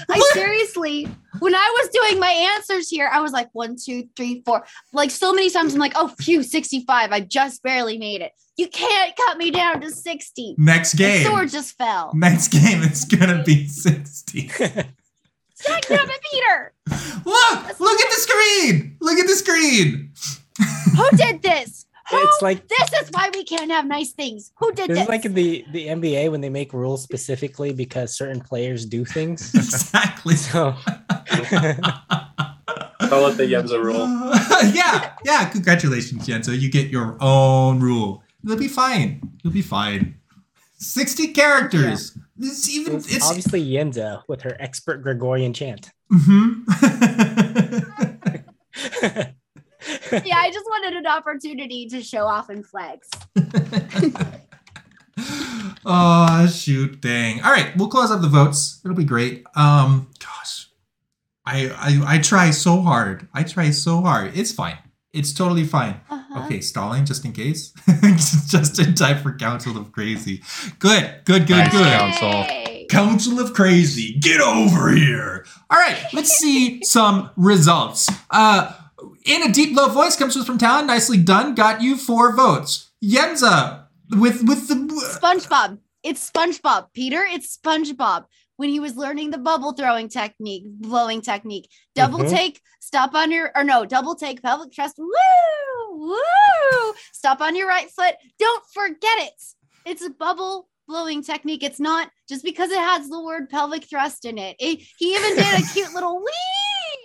Speaker 3: I seriously, when I was doing my answers here, I was like one, two, three, four. Like so many times, I'm like, oh, phew, 65. I just barely made it. You can't cut me down to 60.
Speaker 1: Next
Speaker 3: The
Speaker 1: game.
Speaker 3: sword just fell.
Speaker 1: Next game, it's going to be 60.
Speaker 3: Jack, damn it, Peter.
Speaker 1: Look! Look at the screen! Look at the screen!
Speaker 3: Who did this? Who?
Speaker 5: It's like
Speaker 3: this is why we can't have nice things. Who did
Speaker 5: this
Speaker 3: this?
Speaker 5: like the the NBA when they make rules specifically because certain players do things.
Speaker 1: exactly.
Speaker 5: So
Speaker 6: I'll let the Yenza rule.
Speaker 1: yeah, yeah. Congratulations, Jenzo. You get your own rule. It'll be fine. You'll be fine. 60 characters. It's even
Speaker 5: it's
Speaker 1: it's
Speaker 5: obviously Yenza with her expert Gregorian chant.
Speaker 1: Mhm.
Speaker 3: Yeah, I just wanted an opportunity to show off and flex.
Speaker 1: oh shoot dang. All right we'll close up the votes. It'll be great. Um gosh I, I i try so hard. I try so hard. It's fine. It's totally fine.
Speaker 3: Uh-huh.
Speaker 1: okay stalling just in case? Just in time for council of crazy. Good good good
Speaker 4: Nice
Speaker 1: good
Speaker 4: council.
Speaker 1: Council of Crazy, get over here. All right, let's see some results. Uh, in a deep, low voice comes from Talon. Nicely done. Got you four votes. Yenza with with the
Speaker 3: SpongeBob. It's SpongeBob, Peter. It's SpongeBob. When he was learning the bubble throwing technique, blowing technique, double
Speaker 5: Mhm.
Speaker 3: take, stop on your, or no, double take, pelvic thrust, woo, woo, stop on your right foot. Don't forget it. It's a bubble blowing technique. It's not just because it has the word pelvic thrust in it. It- he even did a cute little wee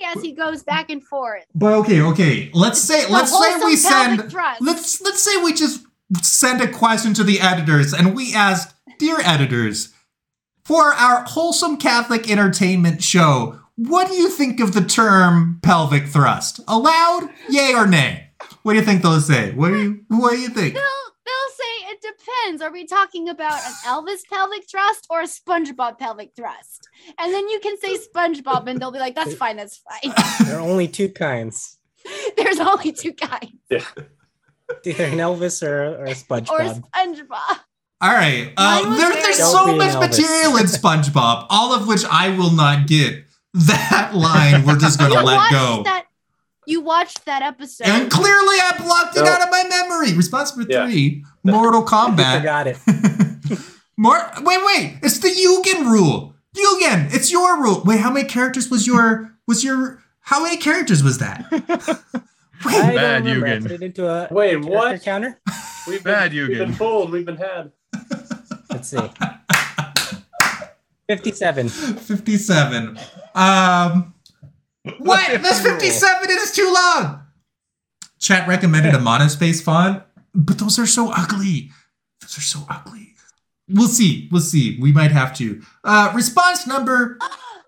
Speaker 3: as he goes back and forth.
Speaker 1: But okay, okay. Let's say let's say we send
Speaker 3: thrust.
Speaker 1: let's let's say we just send a question to the editors and we ask, dear editors, for our wholesome Catholic entertainment show, what do you think of the term pelvic thrust? Allowed? Yay or nay? What do you think they'll say? What do you What do you think?
Speaker 3: They'll it depends. Are we talking about an Elvis pelvic thrust or a SpongeBob pelvic thrust? And then you can say SpongeBob, and they'll be like, "That's fine, that's fine."
Speaker 5: There are only two kinds.
Speaker 3: There's only two kinds,
Speaker 5: Either an Elvis or, or a
Speaker 3: or
Speaker 5: SpongeBob.
Speaker 3: SpongeBob.
Speaker 1: All right. Uh, there, there's
Speaker 5: Don't
Speaker 1: so much
Speaker 5: Elvis.
Speaker 1: material in SpongeBob, all of which I will not get. That line we're just going to let go.
Speaker 3: that. You watched that episode.
Speaker 1: And clearly, I blocked it
Speaker 6: No.
Speaker 1: out of my memory. Response number
Speaker 6: Yeah.
Speaker 1: three: Mortal Kombat.
Speaker 5: I
Speaker 1: Kombat.
Speaker 5: forgot it.
Speaker 1: More. Wait, wait. It's the Yoogen rule. Yoogen, it's your rule. Wait, how many characters was your was your? How many characters was that?
Speaker 5: I
Speaker 1: Wait,
Speaker 5: don't
Speaker 4: Bad.
Speaker 5: I
Speaker 4: Yoogen.
Speaker 5: put it into a
Speaker 6: Wait, what?
Speaker 5: counter.
Speaker 6: We've
Speaker 4: Bad
Speaker 6: been, we've
Speaker 4: Yoogen.
Speaker 6: been fooled. We've been had.
Speaker 5: Let's see. 57.
Speaker 1: fifty-seven. Um, what? That's fifty-seven. It is too long. Chat recommended a monospace font, but those are so ugly. Those are so ugly. We'll see. We'll see. We might have to. Uh, response number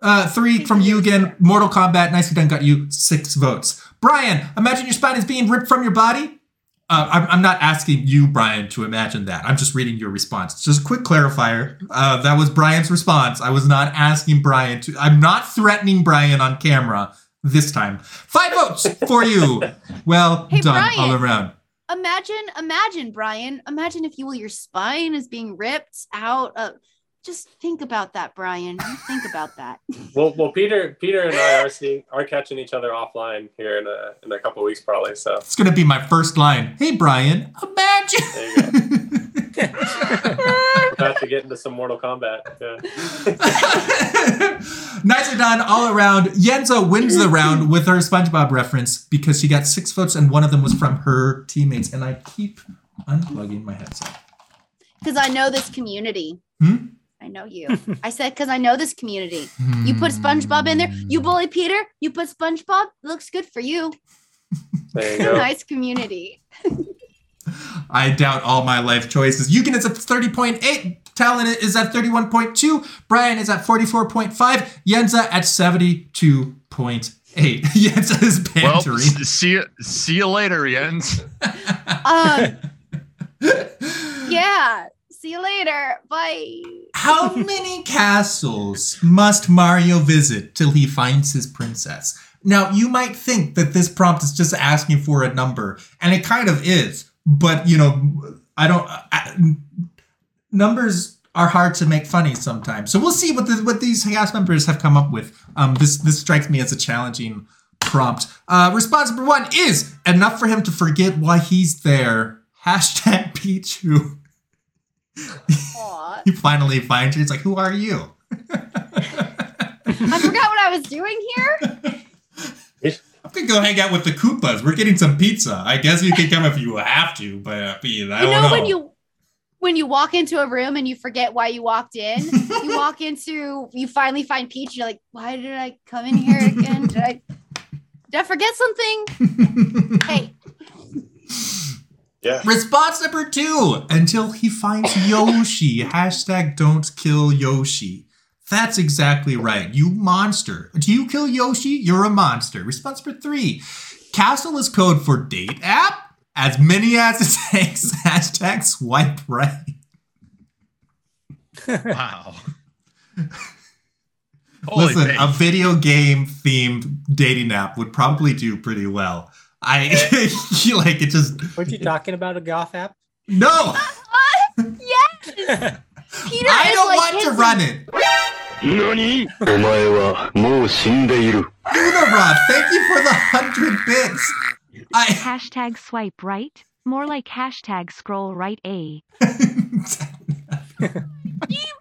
Speaker 1: uh, three from Yoogen Mortal Kombat. Nicely done. Got you six votes. Brian, imagine your spine is being ripped from your body. Uh, I'm, I'm not asking you, Brian, to imagine that. I'm just reading your response. Just a quick clarifier. Uh, that was Brian's response. I was not asking Brian to. I'm not threatening Brian on camera this time. Five votes for you. Well
Speaker 3: Hey,
Speaker 1: done
Speaker 3: Brian.
Speaker 1: all around.
Speaker 3: imagine, imagine, Brian. Imagine if you will, your spine is being ripped out. Of, just think about that, Brian. Think about that.
Speaker 6: Well, well, Peter, Peter and I are seeing are catching each other offline here in a in a couple weeks probably. So
Speaker 1: It's gonna be my first line. Hey, Brian, imagine.
Speaker 6: there you go. About to get into some Mortal Kombat. Yeah.
Speaker 1: Nicely done all around. Yenza wins the round with her SpongeBob reference because she got six votes and one of them was from her teammates. And I keep unplugging my headset.
Speaker 3: Because I know this community.
Speaker 1: Hmm?
Speaker 3: I know you. I said because I know this community. You put SpongeBob in there. You bully Peter. You put SpongeBob. Looks good for you.
Speaker 6: There you go.
Speaker 3: nice community.
Speaker 1: I doubt all my life choices. Yoogen is at 30.8. Talon is at 31.2. Brian is at 44.5. Yenza at 72.8. Yenza is
Speaker 4: Well,
Speaker 1: bantering.
Speaker 4: s- see you, see you later, Jens.
Speaker 3: Um. yeah. See you later. Bye.
Speaker 1: How many castles must Mario visit till he finds his princess? Now, you might think that this prompt is just asking for a number, and it kind of is, but you know, I don't. I, numbers are hard to make funny sometimes. So we'll see what the, what these cast members have come up with. Um, this this strikes me as a challenging prompt. Uh, response number one is enough for him to forget why he's there. Hashtag Pichu.
Speaker 3: Aw.
Speaker 1: He finally finds her. He's like, "Who are you?"
Speaker 3: I forgot what I was doing here.
Speaker 1: I'm gonna go hang out with the Koopas. We're getting some pizza. I guess you can come if you have to, but uh, I
Speaker 3: you
Speaker 1: don't
Speaker 3: know,
Speaker 1: know.
Speaker 3: when you when you walk into a room and you forget why you walked in. you walk into you finally find Peach. You're like, why did I come in here again? Did I did I forget something? Hey,
Speaker 6: Yeah.
Speaker 1: Response number two: Until he finds Yoshi. Hashtag Don't kill Yoshi. That's exactly right. You monster. Do you kill Yoshi? You're a monster. Response number three: Castle is code for date app. As many as it takes. Hashtag swipe right.
Speaker 4: Wow. Holy
Speaker 1: Listen,
Speaker 4: bait.
Speaker 1: a video game themed dating app would probably do pretty well. I like it just.
Speaker 5: Weren't you talking about a golf app?
Speaker 1: No.
Speaker 3: yes. Peter
Speaker 1: I don't
Speaker 3: like
Speaker 1: want
Speaker 3: his...
Speaker 1: to run it.
Speaker 7: Nani?
Speaker 1: Lunarod, thank you for the hundred bits. I...
Speaker 2: Hashtag swipe right. More like hashtag scroll right. A.
Speaker 3: Jeepers.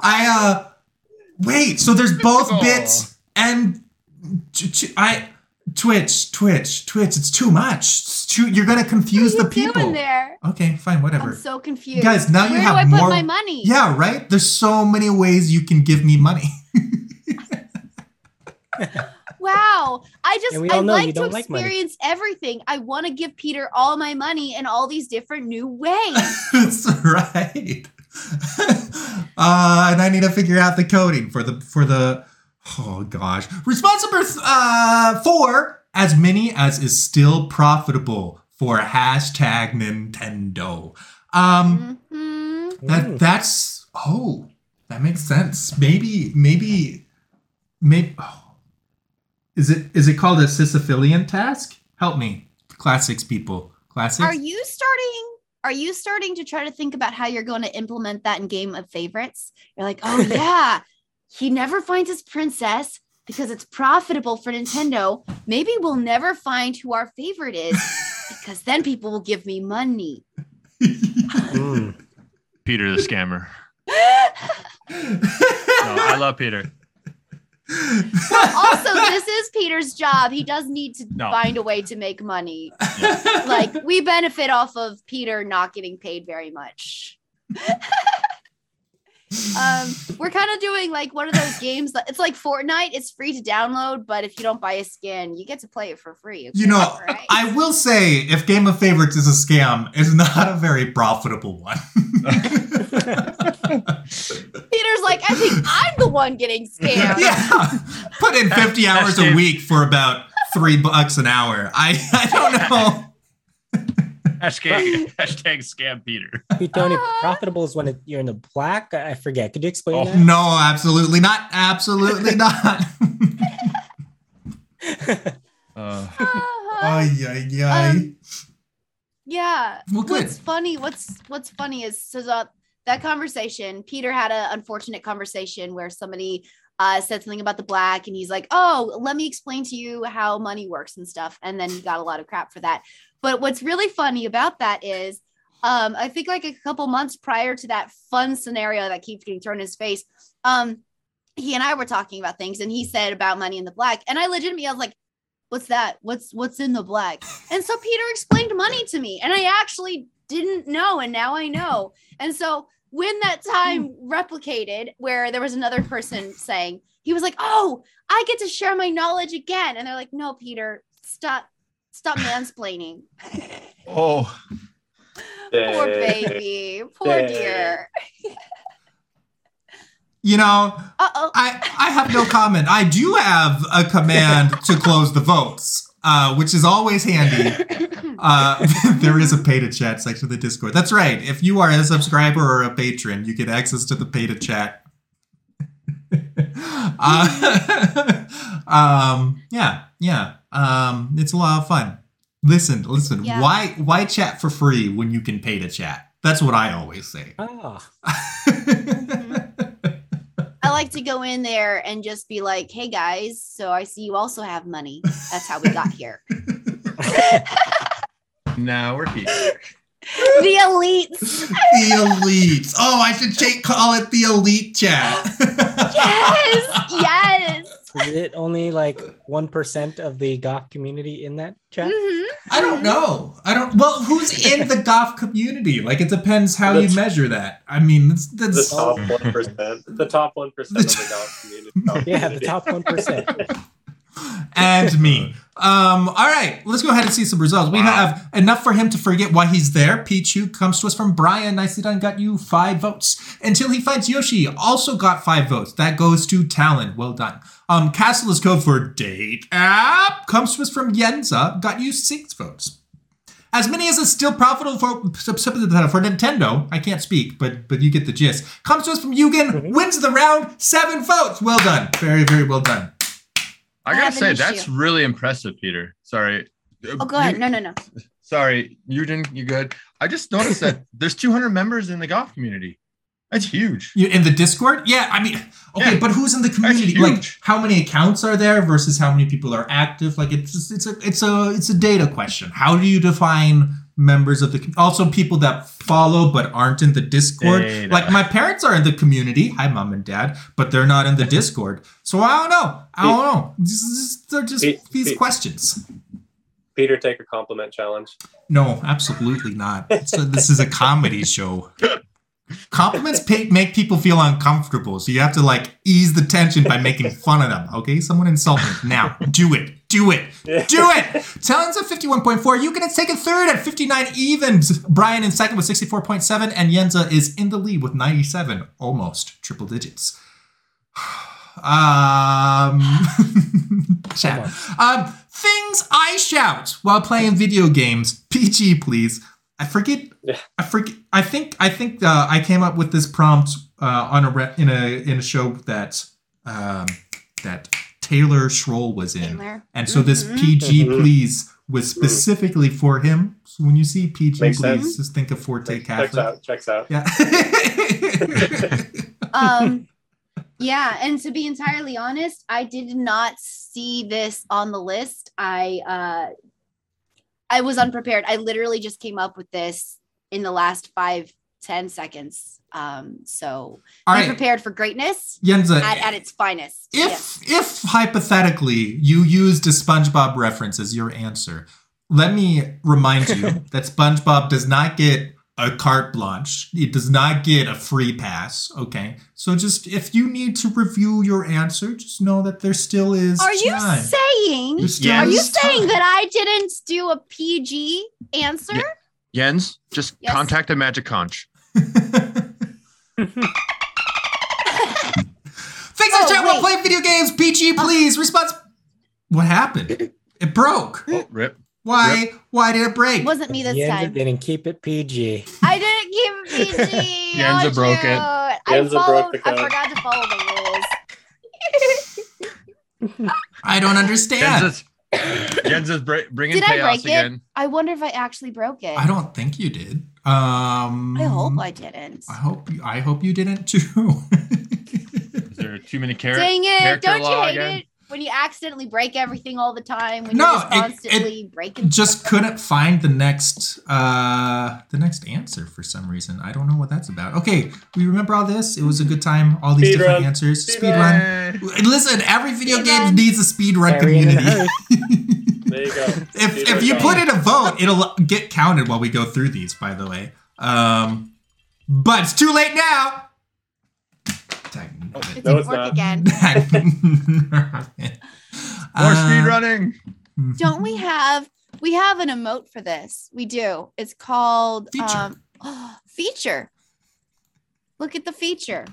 Speaker 1: I uh. Wait. So there's both bits and. I Twitch, Twitch, Twitch. It's too much. It's too. You're gonna confuse
Speaker 3: What are
Speaker 1: the
Speaker 3: you
Speaker 1: people.
Speaker 3: doing there?
Speaker 1: Okay, fine, whatever.
Speaker 3: I'm so confused.
Speaker 1: Guys, now you
Speaker 3: Where
Speaker 1: have
Speaker 3: do I put
Speaker 1: more-
Speaker 3: my money?
Speaker 1: Yeah, right. There's so many ways you can give me money.
Speaker 3: Wow. I just
Speaker 5: And
Speaker 3: I
Speaker 5: all
Speaker 3: like to
Speaker 5: don't like money.
Speaker 3: experience everything. I want to give Peter all my money in all these different new ways.
Speaker 1: That's right. uh, and I need to figure out the coding for the for the Oh gosh. Response number th- uh, four: as many as is still profitable for hashtag Nintendo. Um,
Speaker 3: Mhm.
Speaker 1: that that's oh, that makes sense. Maybe maybe maybe. Oh. Is it is it called a Sisyphilian task? Help me, classics people. Classics.
Speaker 3: Are you starting? Are you starting to try to think about how you're going to implement that in Game of Favorites? You're like, oh yeah, he never finds his princess because it's profitable for Nintendo. Maybe we'll never find who our favorite is because then people will give me money.
Speaker 5: Mm.
Speaker 4: Peter the scammer. No, I love Peter.
Speaker 3: also, this is Peter's job. He does need to
Speaker 4: No.
Speaker 3: find a way to make money. Like we benefit off of Peter not getting paid very much. um, we're kind of doing like one of those games that it's like Fortnite. It's free to download, but if you don't buy a skin, you get to play it for free. okay?
Speaker 1: You know,
Speaker 3: Right?
Speaker 1: I will say, if Game of Favorites is a scam, it's not a very profitable one.
Speaker 3: Peter's like, I think I'm the one getting scammed.
Speaker 1: yeah, put in fifty hours a week for about three bucks an hour. I I don't know.
Speaker 4: Hashtag, hashtag scam Peter.
Speaker 5: Hey, Tony,
Speaker 3: Ah.
Speaker 5: profitable is when it, you're in the black. I I forget. Could you explain
Speaker 4: Oh,
Speaker 5: that?
Speaker 1: No, absolutely not. Absolutely not.
Speaker 4: Uh,
Speaker 3: Uh-huh.
Speaker 1: ay, ay, ay.
Speaker 3: Um, Yeah.
Speaker 1: Well, good.
Speaker 3: What's funny? What's What's funny is so that that conversation. Peter had an unfortunate conversation where somebody uh, said something about the black, and he's like, "Oh, let me explain to you how money works and stuff." And then he got a lot of crap for that. But what's really funny about that is, um, I think like a couple months prior to that fun scenario that keeps getting thrown in his face, um, he and I were talking about things, and he said about money in the black, and I legitimately I was like. What's that? What's what's in the black? And so Peter explained money to me, and I actually didn't know, and now I know. And so when that time replicated, where there was another person saying, he was like, "Oh, I get to share my knowledge again," and they're like, "No, Peter, stop, stop mansplaining."
Speaker 4: oh,
Speaker 3: Poor baby, poor
Speaker 6: Dang.
Speaker 3: dear.
Speaker 1: You know,
Speaker 3: Uh oh.
Speaker 1: I I have no comment. I do have a command to close the votes, uh, which is always handy. Uh, there is a pay to chat section of the Discord. That's right. If you are a subscriber or a patron, you get access to the pay to chat. uh, um, yeah, yeah. Um, it's a lot of fun. Listen, listen.
Speaker 3: Yeah.
Speaker 1: Why why chat for free when you can pay to chat? That's what I always say.
Speaker 5: Ah,
Speaker 3: I like to go in there and just be like, "Hey guys, so I see you also have money. That's how we got here."
Speaker 4: now we're here.
Speaker 3: the elites.
Speaker 1: the elites. Oh, I should cha- call it the elite chat.
Speaker 3: Yes, yes.
Speaker 5: Is it only like one percent of the goth community in that chat?
Speaker 3: Mhm.
Speaker 1: I don't know. I don't. Well, who's in the golf community? Like, it depends how you measure that. I mean, that's,
Speaker 6: The top one percent. The top one percent of the golf community. golf
Speaker 5: Yeah, the top one percent.
Speaker 1: and me. Um, all right, let's go ahead and see some results. We
Speaker 4: Wow.
Speaker 1: have enough for him to forget why he's there. Pichu comes to us from Brian. Nicely done. Got you five votes. Until he finds Yoshi, also got five votes. That goes to Talon. Well done. Um, Castle is code for date app. Comes to us from Yenza. Got you six votes. As many as is still profitable for, for Nintendo. I can't speak, but but you get the gist. Comes to us from Yoogen. Wins the round. Seven votes. Well done. Very very well done.
Speaker 4: I
Speaker 3: I
Speaker 4: gotta
Speaker 3: have an
Speaker 4: say, that's
Speaker 3: issue.
Speaker 4: really impressive, Peter. Sorry.
Speaker 3: Oh, go ahead. No, no, no.
Speaker 4: Sorry, Yoogen, you good? I just noticed that there's 200 members in the golf community. That's huge.
Speaker 1: You in the Discord? Yeah, I mean, okay,
Speaker 4: Yeah.
Speaker 1: but who's in the community? Like, how many accounts are there versus how many people are active? Like, it's just, it's a it's a it's a data question. How do you define members of the also people that follow but aren't in the Discord?
Speaker 4: Data.
Speaker 1: Like, my parents are in the community. Hi, mom and dad, but they're not in the Discord. So I don't know. I don't know. They're just these questions.
Speaker 6: Peter, take a compliment challenge.
Speaker 1: No, absolutely not. So this is a comedy show. Compliments pay, make people feel uncomfortable, so you have to like ease the tension by making fun of them. Okay, someone insult me now. Do it. Do it. Do it. Talon's at 51.4. Yoogen take a third at 59 evens. Brian in second with 64.7. And Yenza is in the lead with 97, almost triple digits. Um, chat. Um, things I shout while playing video games. PG, please. I forget.
Speaker 6: Yeah.
Speaker 1: I forget. I think. I think uh, I came up with this prompt uh, on a re- in a in a show that um, that Taylor Schroll was in,
Speaker 3: Taylor.
Speaker 1: and so this
Speaker 3: Mhm.
Speaker 1: PG
Speaker 6: Mhm.
Speaker 1: please was specifically for him. So when you see PG
Speaker 6: Makes
Speaker 1: please,
Speaker 6: sense.
Speaker 1: just think of Forte
Speaker 6: Checks
Speaker 1: Catholic.
Speaker 6: out. Checks out.
Speaker 1: Yeah.
Speaker 3: um yeah and to be entirely honest i did not see this on the list i uh i was unprepared. I literally just came up with this in the last five ten seconds. Um so
Speaker 1: All
Speaker 3: be
Speaker 1: right,
Speaker 3: prepared for greatness
Speaker 1: Yenza.
Speaker 3: at, at its finest.
Speaker 1: if if hypothetically you used a SpongeBob reference as your answer, let me remind you that SpongeBob does not get a carte blanche. It does not get a free pass. Okay, so just if you need to review your answer, just know that there still is.
Speaker 3: are you
Speaker 1: time.
Speaker 3: saying
Speaker 1: There still
Speaker 3: are you saying
Speaker 1: time.
Speaker 3: that i didn't do a pg answer
Speaker 4: Yeah. Jens, just
Speaker 3: Yes.
Speaker 4: contact a magic conch.
Speaker 1: Things I
Speaker 3: Oh,
Speaker 1: chat while
Speaker 3: wait.
Speaker 1: playing video games. PG, please. Response. What happened? It broke.
Speaker 4: Oh, rip.
Speaker 1: Why? Why did it break?
Speaker 3: wasn't me this
Speaker 5: Yenza
Speaker 3: time
Speaker 5: didn't keep it PG.
Speaker 3: I didn't keep it PG.
Speaker 4: Yenza
Speaker 3: Oh,
Speaker 4: broke it.
Speaker 3: shoot. I
Speaker 6: Yenza broke
Speaker 3: followed.
Speaker 6: the
Speaker 3: I forgot to follow the rules.
Speaker 1: I don't understand.
Speaker 4: Jens is, Jens br- bringing
Speaker 3: Did I
Speaker 4: chaos
Speaker 3: break it?
Speaker 4: again.
Speaker 3: I wonder if I actually broke it.
Speaker 1: I don't think you did. Um,
Speaker 3: I hope I didn't.
Speaker 1: I hope you, I hope you didn't too.
Speaker 4: Is there too many characters?
Speaker 3: Dang it!
Speaker 4: character
Speaker 3: Don't you hate
Speaker 4: again?
Speaker 3: it when you accidentally break everything all the time? When
Speaker 1: No,
Speaker 3: you're just
Speaker 1: it-
Speaker 3: constantly breaking.
Speaker 1: Just
Speaker 3: stuff?
Speaker 1: couldn't find the next uh the next answer for some reason. I don't know what that's about. Okay, we remember all this. It was a good time. All these
Speaker 6: Speed
Speaker 1: different
Speaker 6: run.
Speaker 1: answers.
Speaker 6: Speed
Speaker 1: Speed,
Speaker 6: run.
Speaker 1: run. Listen, every video
Speaker 3: Speed
Speaker 1: game
Speaker 3: run.
Speaker 1: needs a speed run
Speaker 5: Harry in a
Speaker 1: community.
Speaker 6: There you go.
Speaker 1: if
Speaker 6: Speed
Speaker 1: if you put in a vote, it'll get counted while we go through these. By the way, um, but it's too late now. Dang
Speaker 3: It
Speaker 1: it.
Speaker 6: No,
Speaker 3: didn't
Speaker 6: it's
Speaker 3: work
Speaker 6: not.
Speaker 3: again.
Speaker 4: More
Speaker 1: Uh,
Speaker 4: speed running.
Speaker 3: Don't we have? We have an emote for this. We do. It's called
Speaker 1: Feature.
Speaker 3: Um, feature. Look at the feature.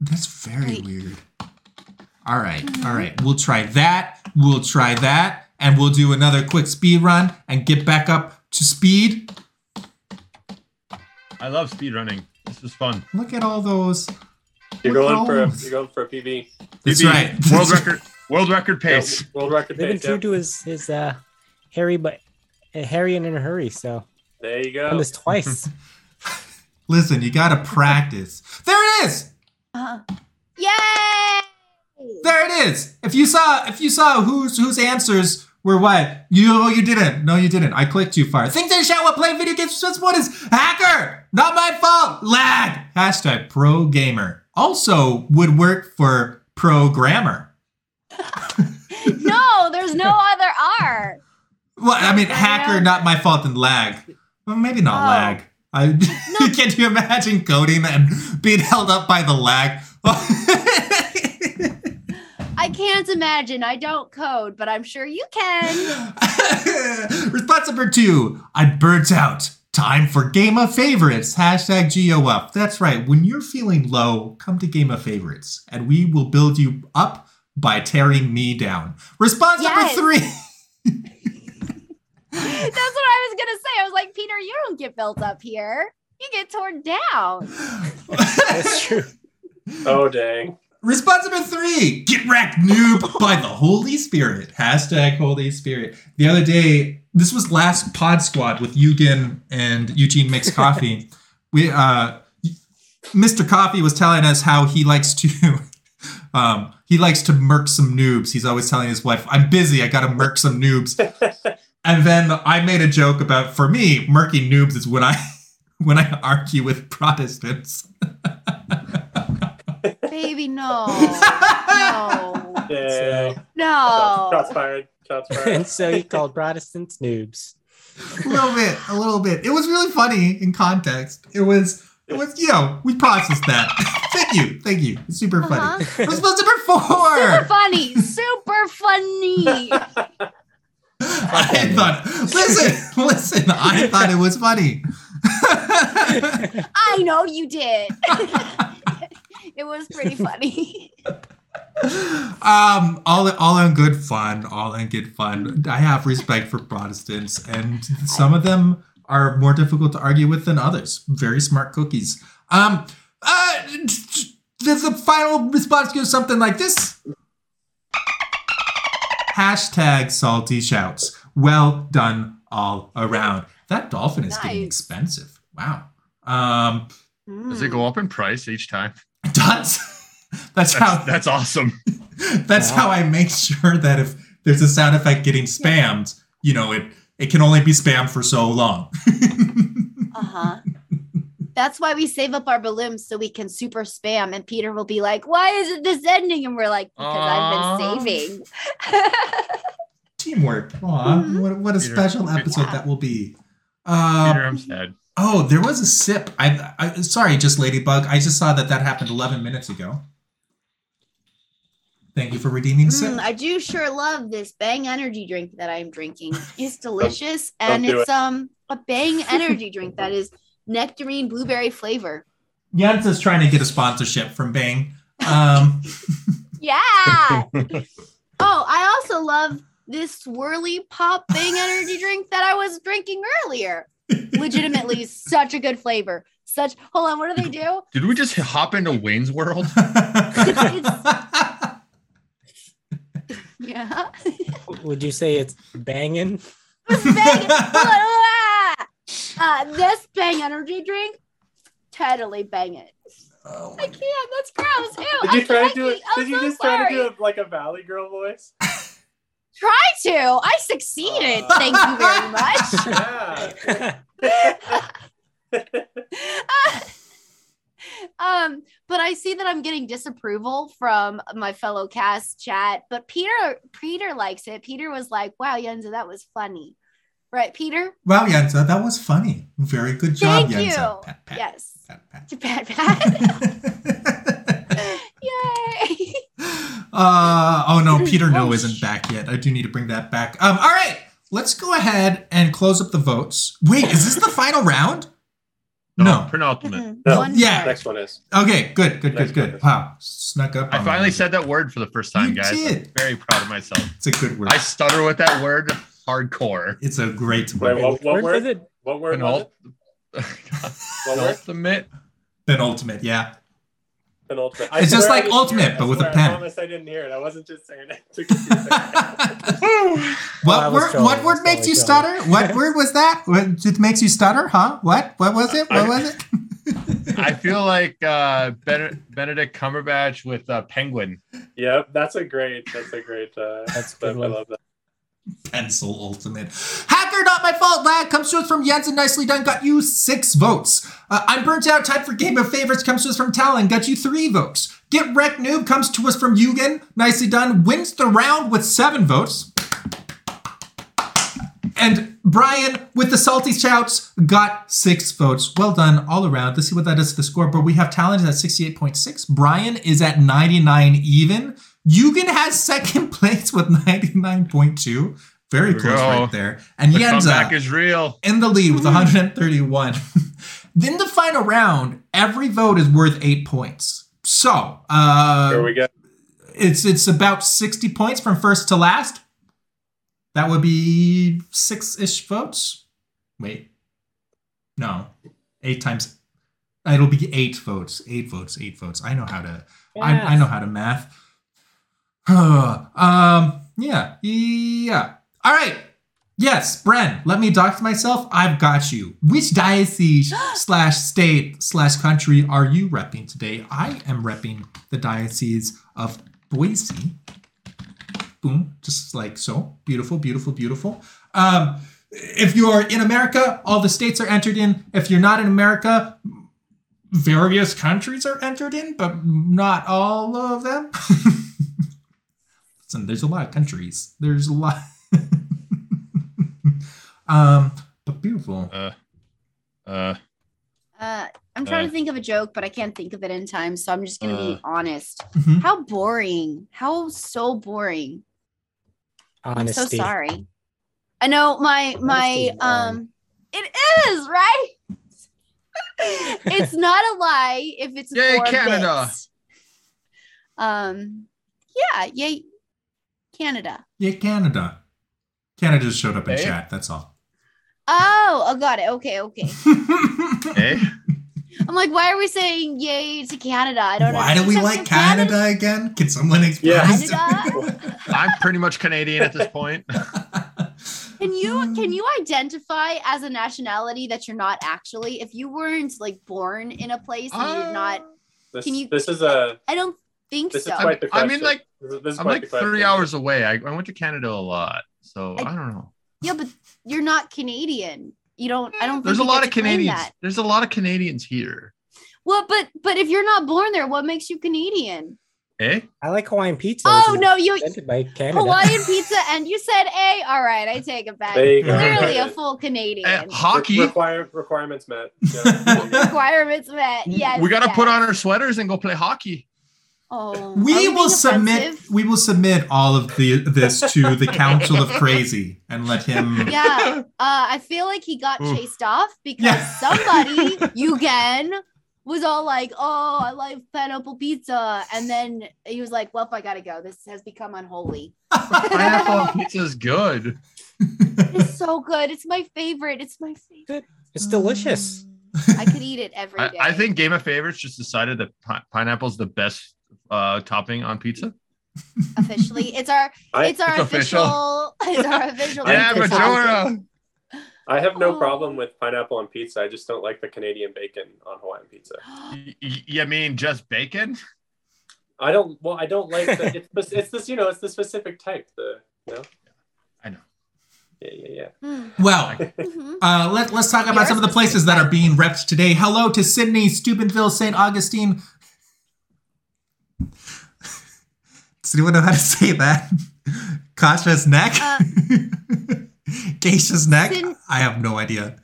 Speaker 1: That's very
Speaker 3: Wait.
Speaker 1: weird. All right,
Speaker 3: Mhm.
Speaker 1: all right. We'll try that. We'll try that, and we'll do another quick speed run and get back up to speed.
Speaker 4: I love speed running. This was fun.
Speaker 1: Look at all those.
Speaker 6: You're
Speaker 1: Look
Speaker 6: going for a,
Speaker 1: those.
Speaker 6: you're going for a PB.
Speaker 1: That's
Speaker 4: PB,
Speaker 1: right.
Speaker 4: World record. World record pace.
Speaker 6: Yeah, world record
Speaker 5: Living
Speaker 6: pace.
Speaker 5: true
Speaker 6: Yeah.
Speaker 5: to his his uh Harry, but uh, Harry and in a hurry. So
Speaker 6: There you
Speaker 5: done
Speaker 6: go.
Speaker 5: this twice.
Speaker 1: Listen, you gotta practice. There it is.
Speaker 3: Uh, yay!
Speaker 1: There it is. If you saw, if you saw whose whose answers were what, you oh, you didn't. No, you didn't. I clicked too far. Things I shout while playing video games. Just what is hacker? Not my fault. Lag. Hashtag pro gamer. Also would work for programmer.
Speaker 3: no, there's no other R.
Speaker 1: Well, I mean, hacker, not my fault, and lag. Well, maybe not
Speaker 3: Oh.
Speaker 1: lag. I can't you imagine coding and being held up by the lag?
Speaker 3: I can't imagine. I don't code, but I'm sure you can.
Speaker 1: Response number two. I burnt out. Time for Game of Favorites. Hashtag GOUP. That's right. When you're feeling low, come to Game of Favorites, and we will build you up by tearing me down. Response
Speaker 3: Yes.
Speaker 1: number three.
Speaker 3: That's what I was gonna say. I was like, Peter, you don't get built up here. You get torn down.
Speaker 5: That's true.
Speaker 6: Oh dang.
Speaker 1: Response number three. Get wrecked, noob, by the Holy Spirit. Hashtag Holy Spirit. The other day, this was last Pod Squad with Yoogen and Eugene Makes Coffee. we, uh, Mr. Coffee was telling us how he likes to, um, he likes to murk some noobs. He's always telling his wife, I'm busy, I gotta murk some noobs. And then I made a joke about, for me, murking noobs is when I, when I argue with Protestants.
Speaker 3: Baby, no. No.
Speaker 6: Yay.
Speaker 3: No.
Speaker 6: Shots fired. Shots
Speaker 5: and so he called Protestants noobs.
Speaker 1: a little bit, a little bit. It was really funny in context. It was, it was, you know, we processed that. thank you, thank you. It's super
Speaker 3: Uh-huh.
Speaker 1: funny. supposed to perform.
Speaker 3: Super funny. Super funny.
Speaker 1: I thought, listen, listen. I thought it was funny.
Speaker 3: I know you did. It was pretty funny.
Speaker 1: um, all all in good fun, all in good fun. I have respect for Protestants, and some of them are more difficult to argue with than others. Very smart cookies. Um, uh, the, the final response goes something like this. Hashtag salty shouts. Well done all around. That dolphin is getting expensive. Wow. Um,
Speaker 4: Does it go up in price each time?
Speaker 1: It does. That's,
Speaker 4: That's,
Speaker 1: how
Speaker 4: that's awesome.
Speaker 1: that's
Speaker 5: Wow.
Speaker 1: how I make sure that if there's a sound effect getting spammed, you know, it it can only be spammed for so long.
Speaker 3: Uh-huh. That's why we save up our balloons so we can super spam. And Peter will be like, Why isn't this ending? And we're like, Because
Speaker 4: Aw.
Speaker 3: I've been saving.
Speaker 1: Teamwork. Aw,
Speaker 3: Mhm.
Speaker 1: what, what a
Speaker 4: Peter.
Speaker 1: special episode
Speaker 3: Yeah.
Speaker 1: that will be. Uh,
Speaker 4: Peter, I'm sad.
Speaker 1: Oh, there was a sip. I, I sorry, just Ladybug. I just saw that that happened 11 minutes ago. Thank you for redeeming sip.
Speaker 3: Mm, I do sure love this Bang energy drink that I'm drinking. It's delicious.
Speaker 6: don't
Speaker 3: and
Speaker 6: do
Speaker 3: it's um a Bang energy drink that is nectarine blueberry flavor.
Speaker 1: Jens is trying to get a sponsorship from Bang. Um,
Speaker 3: Yeah. oh, I also love this swirly pop Bang energy drink that I was drinking earlier. Legitimately such a good flavor. Such hold on, what do they do?
Speaker 4: Did we just hop into Wayne's World?
Speaker 3: Yeah.
Speaker 5: Would you say it's banging?
Speaker 3: It's Bang. uh, this Bang energy drink, totally bang it.
Speaker 1: Oh
Speaker 3: I can't. That's gross. Ew.
Speaker 6: Did you
Speaker 3: I'm
Speaker 6: try to do it?
Speaker 3: joking. I'm
Speaker 6: Did you
Speaker 3: so
Speaker 6: just try to do it like a Valley Girl voice?
Speaker 3: Try to. I succeeded.
Speaker 6: Uh.
Speaker 3: Thank you very much.
Speaker 6: Yeah.
Speaker 3: um, but I see that I'm getting disapproval from my fellow cast chat. But Peter, Peter likes it. Peter was like, "Wow, Yenza, that was funny." Right, Peter?
Speaker 1: wow, Yenza, that was funny. Very good job,
Speaker 3: Thank
Speaker 1: Yenza.
Speaker 3: you.
Speaker 1: Pat, pat,
Speaker 3: Yes.
Speaker 1: pat, pat.
Speaker 3: Pat, pat. Yay.
Speaker 1: Uh, oh no, Peter No isn't back yet. I do need to bring that back. Um, all right, let's go ahead and close up the votes. Wait, is this the final round? No.
Speaker 4: penultimate.
Speaker 3: Mhm.
Speaker 6: No.
Speaker 3: One
Speaker 1: Yeah.
Speaker 3: more.
Speaker 6: Next one is.
Speaker 1: Okay, good, good, good,
Speaker 6: Next
Speaker 1: good.
Speaker 6: one.
Speaker 1: Wow, snuck up.
Speaker 4: I
Speaker 1: on
Speaker 4: finally
Speaker 1: me.
Speaker 4: said that word for the first time,
Speaker 1: You
Speaker 4: guys.
Speaker 1: did.
Speaker 4: I'm very proud of myself.
Speaker 1: it's a good word.
Speaker 4: I stutter with that word hardcore.
Speaker 1: It's a great
Speaker 6: Wait,
Speaker 1: word.
Speaker 6: what, what
Speaker 5: Word
Speaker 6: word?
Speaker 5: was it?
Speaker 6: What word was it? What word?
Speaker 4: Penultimate.
Speaker 1: Penultimate, yeah.
Speaker 6: Penultimate. I
Speaker 1: It's just like ultimate,
Speaker 6: hear it. I
Speaker 1: but with a pen.
Speaker 6: I promise I didn't hear it. I wasn't just saying it. to confuse it.
Speaker 1: What
Speaker 5: I
Speaker 1: word?
Speaker 5: trolling,
Speaker 1: What word makes
Speaker 5: totally
Speaker 1: you stutter? What word was that? What it makes you stutter? Huh? What? What was it? What was it?
Speaker 4: I feel like uh, Benedict Cumberbatch with uh, Penguin.
Speaker 6: yep, that's a great. That's a great. Uh,
Speaker 5: That's a
Speaker 6: I
Speaker 5: good one.
Speaker 6: love that.
Speaker 1: Pencil Ultimate. Hacker, not my fault, lad. Comes to us from Jensen. Nicely done. Got you six votes. Uh, I'm burnt out. Time for Game of Favorites. Comes to us from Talon. Got you three votes. Get Wrecked Noob comes to us from Yoogen. Nicely done. Wins the round with seven votes. And Brian, with the salty shouts, got six votes. Well done all around. Let's see what that is to the score. But We have Talon is at 68.6. Brian is at 99 even. Yoogen has second place with 99.2. Very
Speaker 4: There
Speaker 1: close
Speaker 4: go.
Speaker 1: right there. And
Speaker 4: The comeback
Speaker 1: Yenza
Speaker 4: is real.
Speaker 1: in the lead with 131. then the final round, every vote is worth eight points. So uh,
Speaker 6: Here we go.
Speaker 1: it's it's about 60 points from first to last. That would be six-ish votes. Wait. No. Eight times it'll be eight votes. Eight votes, eight votes. I know how to I, I know how to math. um yeah. Yeah. All right. Yes, Bren, let me dox myself. I've got you. Which diocese slash state slash country are you repping today? I am repping the diocese of Boise. Boom, just like so. Beautiful, beautiful, beautiful. Um, if you are in America, all the states are entered in. If you're not in America, various countries are entered in, but not all of them. Listen, there's a lot of countries. There's a lot. um, but beautiful.
Speaker 4: Uh, uh,
Speaker 3: Uh, I'm trying
Speaker 4: Uh.
Speaker 3: to think of a joke, but I can't think of it in time. So I'm just going to
Speaker 4: Uh.
Speaker 3: be honest.
Speaker 1: Mhm.
Speaker 3: How boring. How so boring. I'm so sorry. I know my my
Speaker 5: Honesty is boring.
Speaker 3: um it is, right? it's not a lie if it's
Speaker 4: Yay, Canada.
Speaker 3: bits. Um, yeah, yay, Canada.
Speaker 1: Yeah, Canada. Canada just showed up in
Speaker 4: Okay.
Speaker 1: chat. That's all.
Speaker 3: Oh, I got it. Okay, okay.
Speaker 4: Eh?
Speaker 3: I'm like, why are we saying yay to Canada? I don't know.
Speaker 1: Why do we like
Speaker 3: for
Speaker 1: Canada again? Can someone explain?
Speaker 6: Yeah.
Speaker 3: Canada?
Speaker 4: I'm pretty much Canadian at this point.
Speaker 3: Can you can you identify as a nationality that you're not actually? If you weren't like born in a place and you're not,
Speaker 6: This,
Speaker 3: Can you-
Speaker 6: this is a
Speaker 3: I don't think
Speaker 6: this
Speaker 3: so.
Speaker 6: is quite the
Speaker 4: I
Speaker 6: question.
Speaker 4: mean, like,
Speaker 6: this is, this is
Speaker 4: I'm like
Speaker 6: the
Speaker 4: three hours away. I, I went to Canada a lot, so
Speaker 3: I-
Speaker 4: I, don't know.
Speaker 3: yeah, but you're not Canadian. You don't. I don't. Think
Speaker 4: There's a lot of Canadians.
Speaker 3: That.
Speaker 4: There's a lot of Canadians here.
Speaker 3: Well, but but if you're not born there, what makes you Canadian?
Speaker 4: Eh?
Speaker 5: I like Hawaiian pizza.
Speaker 3: Oh no, you
Speaker 5: invented by Canada.
Speaker 3: Hawaiian pizza, and you said A. All right, I take it back.
Speaker 6: There you go.
Speaker 3: Clearly a full Canadian.
Speaker 4: Eh, hockey.
Speaker 6: Require, requirements met. Yeah.
Speaker 3: Requirements met. Yes.
Speaker 4: we gotta
Speaker 3: yes.
Speaker 4: put on our sweaters and go play hockey.
Speaker 3: Oh,
Speaker 1: we
Speaker 3: being
Speaker 1: will submit.
Speaker 3: offensive?
Speaker 1: We will submit all of the this to the Council of Crazy and let him.
Speaker 3: Yeah. Uh, I feel like he got
Speaker 4: Oof.
Speaker 3: chased off because
Speaker 1: Yeah.
Speaker 3: somebody, you again, was all like, "Oh, I like pineapple pizza," and then he was like, "Well, I gotta go. This has become unholy."
Speaker 4: Pineapple pizza is good.
Speaker 3: It's so good. It's my favorite. It's my favorite.
Speaker 5: It's delicious.
Speaker 3: I could eat it every day.
Speaker 4: I. I think Game of Favorites just decided that pi- is the best uh, topping on pizza.
Speaker 3: officially, it's our
Speaker 6: I,
Speaker 3: it's our
Speaker 4: It's official.
Speaker 3: official. It's our official.
Speaker 4: Yeah,
Speaker 3: pizza topping.
Speaker 4: Majora.
Speaker 6: I have no
Speaker 3: Oh.
Speaker 6: problem with pineapple on pizza. I just don't like the Canadian bacon on Hawaiian pizza.
Speaker 4: Y- y- You mean just bacon?
Speaker 6: I don't. Well, I don't like the. It's, this- it's this. You know, it's the specific type. The. You know?
Speaker 4: I know.
Speaker 6: Yeah, yeah, yeah.
Speaker 3: Hmm.
Speaker 1: Well,
Speaker 3: Mhm.
Speaker 1: uh, let, let's talk about
Speaker 3: Yours
Speaker 1: some of the places that are being repped today. Hello to Sydney, Steubenville, St. Augustine. Does anyone know how to say that? Kasha's neck?
Speaker 3: Uh,
Speaker 1: Geisha's neck?
Speaker 3: Syn-
Speaker 1: I have no idea.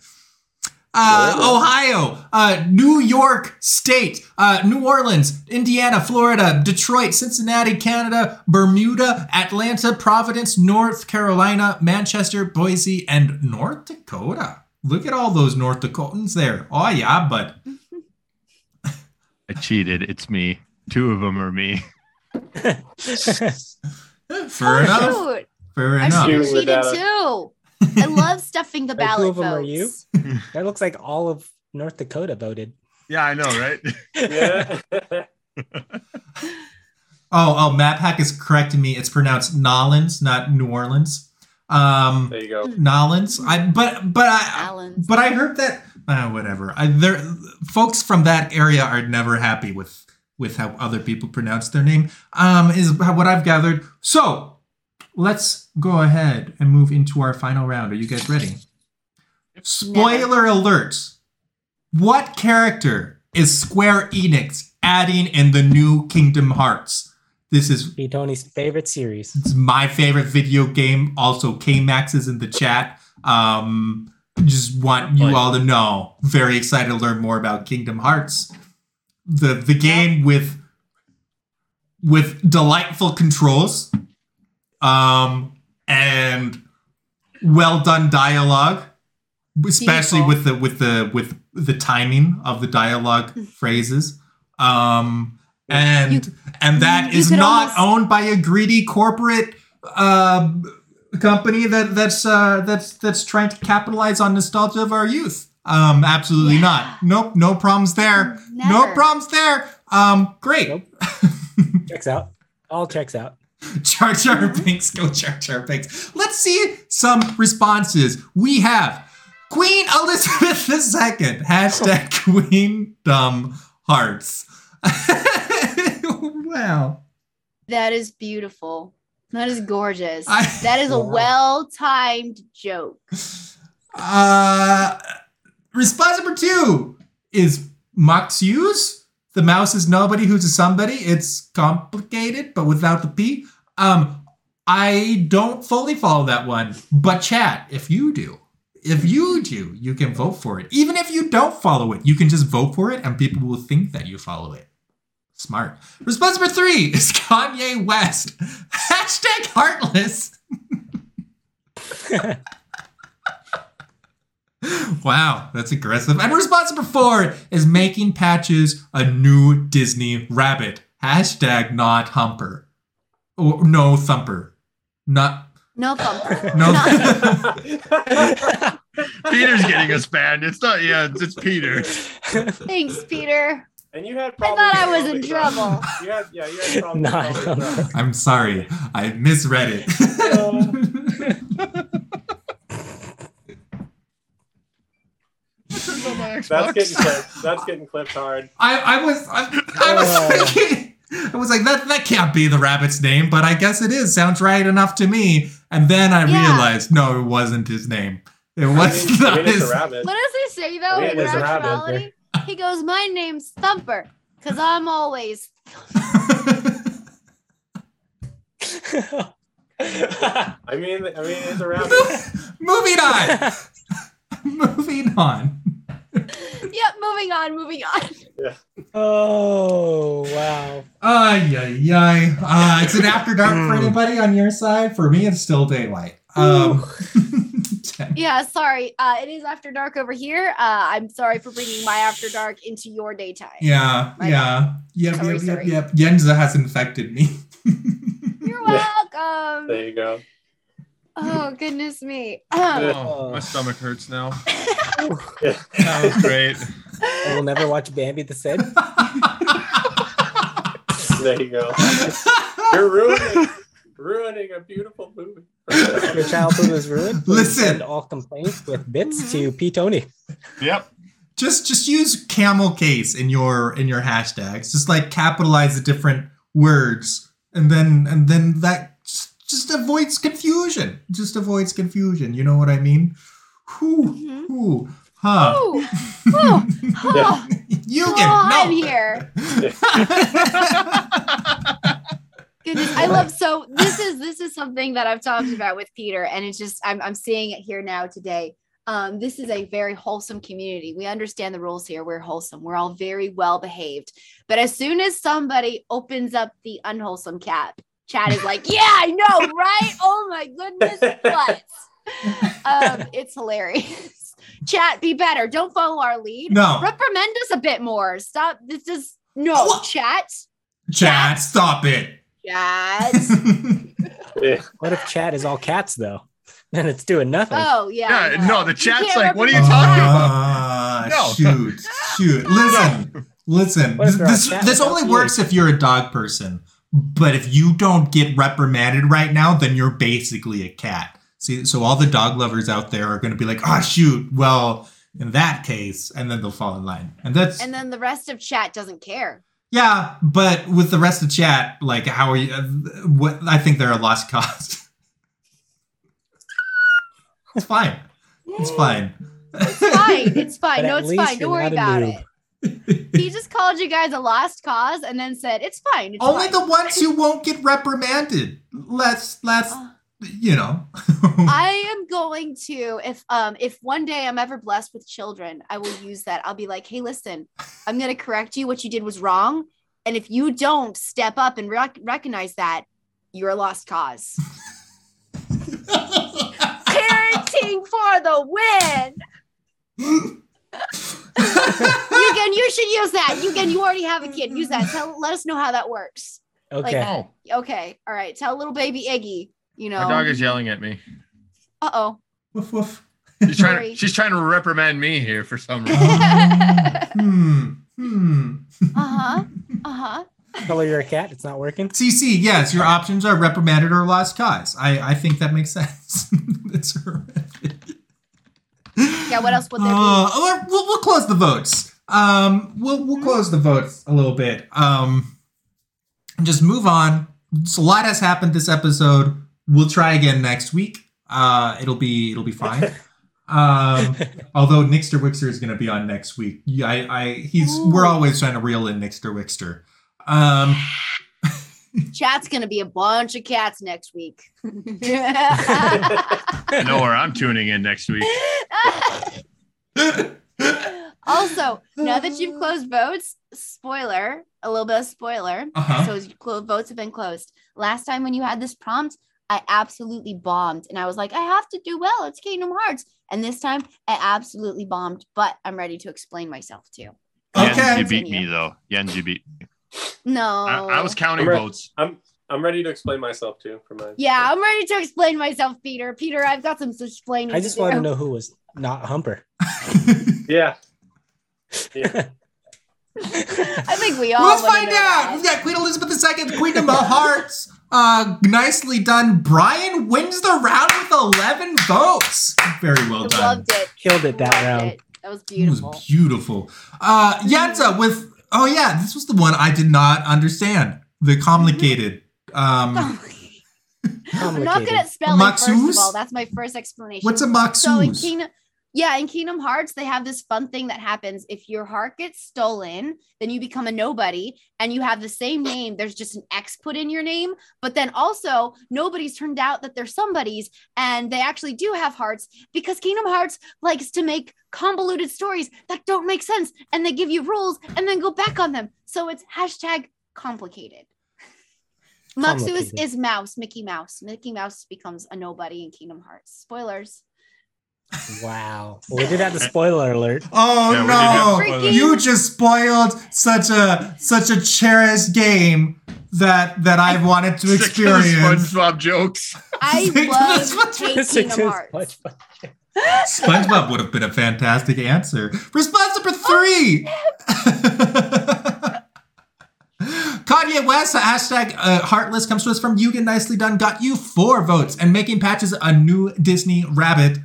Speaker 1: Uh, Ohio, uh, New York State, uh, New Orleans, Indiana, Florida, Detroit, Cincinnati, Canada, Bermuda, Atlanta, Providence, North Carolina, Manchester, Boise, and North Dakota. Look at all those North Dakotans there. Oh, yeah, but
Speaker 4: I cheated. It's me. Two of them are me.
Speaker 1: fair
Speaker 3: oh,
Speaker 1: enough.
Speaker 3: shoot.
Speaker 1: Fair
Speaker 3: I
Speaker 1: enough.
Speaker 3: should have
Speaker 6: Shooting
Speaker 3: cheated too. I love stuffing the
Speaker 5: Wait, two
Speaker 3: ballot
Speaker 5: of 'em are
Speaker 3: votes.
Speaker 5: you? that looks like all of North Dakota voted.
Speaker 4: Yeah, I know, right?
Speaker 6: Yeah.
Speaker 1: Oh, oh, MapHack is correcting me. It's pronounced Nolans, not New Orleans. Um,
Speaker 6: there you go.
Speaker 1: Nolans. I but but I
Speaker 3: Allen's.
Speaker 1: but I heard that uh, whatever. I there folks from that area are never happy with with how other people pronounce their name. Um, is what I've gathered. So let's go ahead and move into our final round. Are you guys ready? Spoiler alert. What character is Square Enix adding in the new Kingdom Hearts? This is
Speaker 5: Be Tony's favorite series.
Speaker 1: it's my favorite video game. Also, K Max is in the chat. Um, just want you all to know. Very excited to learn more about Kingdom Hearts, the the game with with delightful controls, um, and well done dialogue, especially
Speaker 3: Beautiful.
Speaker 1: with the with the with the timing of the dialogue phrases. Um, and
Speaker 3: You-
Speaker 1: and that is not
Speaker 3: almost-
Speaker 1: owned by a greedy corporate uh, company that that's uh, that's that's trying to capitalize on nostalgia of our youth. Um, absolutely
Speaker 3: Yeah.
Speaker 1: not. Nope, no problems there. No problems there. Um, great.
Speaker 5: Nope. Checks out. All checks out.
Speaker 1: Jar Jar
Speaker 3: Mm-hmm.
Speaker 1: Binks, go Jar Jar Binks. Let's see some responses. We have Queen Elizabeth II, hashtag Queen Dumb Hearts. wow.
Speaker 3: That is beautiful. That is gorgeous.
Speaker 1: I-
Speaker 3: that is a well-timed joke.
Speaker 1: Uh, response number two is Maxuse. The mouse is nobody who's a somebody. It's complicated, but without the P. Um, I don't fully follow that one, but chat, if you do, if you do, you can vote for it. Even if you don't follow it, you can just vote for it and people will think that you follow it. Smart. Response number three is Kanye West. Hashtag heartless. Wow, that's aggressive. And response number four is making patches a new Disney rabbit. Hashtag not humper. Or no thumper. Not
Speaker 3: No thumper.
Speaker 1: no.
Speaker 3: Not-
Speaker 4: Peter's getting us banned. It's not. Yeah, it's, it's Peter.
Speaker 3: Thanks, Peter.
Speaker 6: and you had
Speaker 3: I thought I was in
Speaker 6: public
Speaker 3: trouble.
Speaker 6: You had, yeah, you had problems.
Speaker 5: Nah,
Speaker 6: with
Speaker 5: I
Speaker 6: public
Speaker 5: don't
Speaker 6: trust.
Speaker 1: I'm sorry. I misread
Speaker 4: Turns on my
Speaker 6: That's getting clipped. That's getting clipped hard.
Speaker 1: I, I was I, I was
Speaker 5: Oh.
Speaker 1: thinking I was like that that can't be the rabbit's name, but I guess it is. Sounds right enough to me. And then I
Speaker 3: Yeah.
Speaker 1: realized no, it wasn't his name. It
Speaker 6: I
Speaker 1: was
Speaker 6: mean, I
Speaker 1: not
Speaker 6: mean, it's
Speaker 1: his.
Speaker 6: a rabbit.
Speaker 3: What does he say though?
Speaker 6: I mean,
Speaker 3: in
Speaker 6: it is a
Speaker 5: rabbit.
Speaker 3: actuality? He goes, "My name's Thumper, cause I'm always."
Speaker 6: I mean, I mean, it's a rabbit.
Speaker 1: Moving on. Moving on.
Speaker 3: Yep. Moving on. Moving on.
Speaker 5: oh wow.
Speaker 1: Ay, ay, ay. Uh, it's an after dark for
Speaker 5: Hmm.
Speaker 1: anybody on your side. For me, it's still daylight. Um,
Speaker 3: Yeah. Sorry. Uh, it is after dark over here. Uh, I'm sorry for bringing my after dark into your daytime.
Speaker 1: yeah,
Speaker 3: My
Speaker 1: yeah. Yep,
Speaker 3: Sorry,
Speaker 1: yep, yep,
Speaker 3: sorry.
Speaker 1: yep. Yenza has infected me.
Speaker 3: You're welcome.
Speaker 6: There you go.
Speaker 3: Oh goodness me.
Speaker 4: Oh, my stomach hurts now. That was great.
Speaker 5: I will never watch Bambi the Said.
Speaker 6: There you go. You're ruining, ruining a beautiful movie.
Speaker 5: Your childhood was ruined. Please
Speaker 1: Listen.
Speaker 5: Send all complaints with bits to mm-hmm. P Tony.
Speaker 4: Yep.
Speaker 1: just just use camel case in your in your hashtags. Just like capitalize the different words, and then and then that just, avoids confusion. Just avoids confusion. You know what I mean? Whew,
Speaker 3: Mhm.
Speaker 1: whew, huh?
Speaker 3: Ooh. Ooh. Oh,
Speaker 1: you
Speaker 3: oh,
Speaker 1: get
Speaker 3: I'm here. Goodness, I love so this is this is something that I've talked about with Peter, and it's just I'm I'm seeing it here now today. Um, this is a very wholesome community. We understand the rules here. We're wholesome. We're all very well behaved. But as soon as somebody opens up the unwholesome cat, chat is like, "Yeah, I know, right? Oh my goodness, what?" Um, it's hilarious. Chat, be better. Don't follow our lead.
Speaker 1: No.
Speaker 3: reprimand us a bit more. Stop. This is no
Speaker 1: Oh.
Speaker 3: chat.
Speaker 1: Chat, stop it.
Speaker 3: Chat.
Speaker 5: What if chat is all cats though? Then it's doing nothing.
Speaker 3: Oh yeah.
Speaker 4: Yeah, no, the chat's like, what are you
Speaker 3: represent-
Speaker 4: talking about?
Speaker 1: Ah,
Speaker 4: No.
Speaker 1: Shoot, shoot. Listen, listen. This this, this only
Speaker 5: ears?
Speaker 1: works if you're a dog person. But if you don't get reprimanded right now, then you're basically a cat. See, so all the dog lovers out there are going to be like, "Ah, shoot." Well, in that case, and then they'll fall in line, and that's
Speaker 3: And then the rest of chat doesn't care.
Speaker 1: yeah. But with the rest of chat, like, how are you? Uh, what I think they're a lost cause. it's fine. It's fine.
Speaker 3: It's fine. It's fine. No, it's fine. Don't worry about it. He just called you guys a lost cause and then said it's fine. It's
Speaker 1: Only
Speaker 3: fine.
Speaker 1: the ones who won't get reprimanded. Let's let's
Speaker 3: Uh,
Speaker 1: you know.
Speaker 3: I am going to if um if one day I'm ever blessed with children, I will use that. I'll be like, hey, listen, I'm gonna correct you. What you did was wrong, and if you don't step up and rec- recognize that, you're a lost cause. Parenting for the win. Yoogen, you should use that. Yoogen, you already have a kid. Use that. Tell, let us know how that works.
Speaker 5: Okay.
Speaker 4: Oh,
Speaker 3: Okay. All right. Tell little baby Iggy. You know.
Speaker 4: my dog is yelling at me.
Speaker 3: Uh oh.
Speaker 1: woof woof.
Speaker 4: She's trying
Speaker 3: Sorry.
Speaker 4: to she's trying to reprimand me here for some reason.
Speaker 1: hmm. Hmm.
Speaker 3: Uh huh. Uh huh.
Speaker 5: Color you're a cat. It's not working.
Speaker 1: CC, yes, your options are reprimanded or lost cause. I, I think that makes sense. it's horrific.
Speaker 3: Yeah. What else would there be?
Speaker 1: Uh, we'll, we'll, we'll close the votes. Um, we'll we'll close the votes a little bit. Um, and just move on. So a lot has happened this episode. We'll try again next week. Uh, it'll be it'll be fine. Um, although Nixter Wixter is going to be on next week. Yeah, I, I he's we're always trying to reel in Nixter Wixter. Um,
Speaker 3: Chat's gonna be a bunch of cats next week.
Speaker 4: I know where I'm tuning in next week.
Speaker 3: Also, now that you've closed votes, spoiler, a little bit of spoiler.
Speaker 1: Uh-huh.
Speaker 3: So clo- votes have been closed. Last time when you had this prompt, I absolutely bombed, and I was like, I have to do well. It's Kingdom Hearts, and this time I absolutely bombed. But I'm ready to explain myself too.
Speaker 1: Okay.
Speaker 7: Jens, you beat me though. Jens, you beat me.
Speaker 3: No.
Speaker 4: I, I was counting
Speaker 6: I'm re-
Speaker 4: votes.
Speaker 6: I'm I'm ready to explain myself too for mine.
Speaker 3: Yeah, I'm ready to explain myself, Peter. Peter, I've got some explaining.
Speaker 5: I just
Speaker 3: to
Speaker 5: want to know who was not Humper.
Speaker 6: Yeah. Yeah.
Speaker 3: I think we all.
Speaker 1: Well, let's find out.
Speaker 3: that.
Speaker 1: We've got Queen Elizabeth II, Queen of the Hearts. Uh, nicely done. Brian wins the round with 11 votes. Very well done.
Speaker 3: loved it.
Speaker 5: Killed it that
Speaker 3: Loved
Speaker 5: round.
Speaker 3: it. That was beautiful.
Speaker 1: It was beautiful. Uh, Yenza with, oh yeah, this was the one I did not understand. The complicated. Um,
Speaker 3: I'm not good at spelling. First
Speaker 1: Maxus?
Speaker 3: of all, that's my first explanation.
Speaker 1: what's a
Speaker 3: So in
Speaker 1: Maxus?
Speaker 3: Kingdom, yeah, in Kingdom Hearts, they have this fun thing that happens. If your heart gets stolen, then you become a nobody and you have the same name. There's just an X put in your name. But then also, nobody's turned out that they're somebody's and they actually do have hearts because Kingdom Hearts likes to make convoluted stories that don't make sense and they give you rules and then go back on them. So it's hashtag complicated.
Speaker 5: Complicated.
Speaker 3: is mouse, Mickey Mouse. Mickey Mouse becomes a nobody in Kingdom Hearts. Spoilers.
Speaker 5: Wow. Well, we did have the spoiler alert.
Speaker 1: Oh
Speaker 4: Yeah, we did have
Speaker 1: no! You just spoiled such a such a cherished game that that I wanted to
Speaker 4: Sick of the
Speaker 1: experience.
Speaker 4: SpongeBob jokes.
Speaker 3: I
Speaker 1: Sick to
Speaker 3: love
Speaker 1: the
Speaker 3: Take
Speaker 5: Six
Speaker 3: Kingdom
Speaker 5: is
Speaker 3: Hearts.
Speaker 1: SpongeBob would have been a fantastic answer. Response number three. Kanye West hashtag uh, Heartless comes to us from Yoogen. Nicely done. Got you four votes and making patches a new Disney rabbit.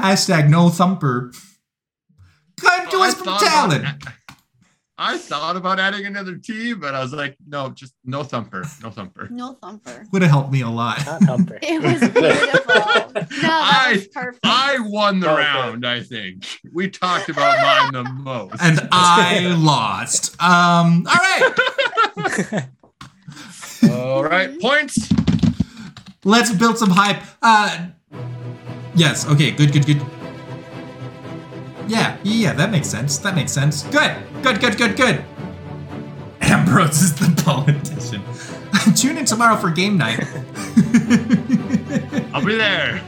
Speaker 1: Hashtag no thumper. Come to
Speaker 4: I
Speaker 1: us from
Speaker 4: thought
Speaker 1: Talon.
Speaker 4: about- I thought about adding another T, but I was like, no, just no thumper, no thumper.
Speaker 3: No thumper.
Speaker 1: Would have helped me a lot.
Speaker 5: Not thumper.
Speaker 3: It was beautiful. No, that was
Speaker 4: I-
Speaker 3: perfect.
Speaker 4: I won the
Speaker 6: Okay.
Speaker 4: round, I think. We talked about mine the most.
Speaker 1: And I lost. Um, all right.
Speaker 4: All right, points.
Speaker 1: Let's build some hype. Uh Yes, okay, good, good, good. Yeah, yeah, that makes sense. That makes sense. Good, good, good, good, good. Ambrose is the politician. Tune in tomorrow for game night.
Speaker 4: I'll be there.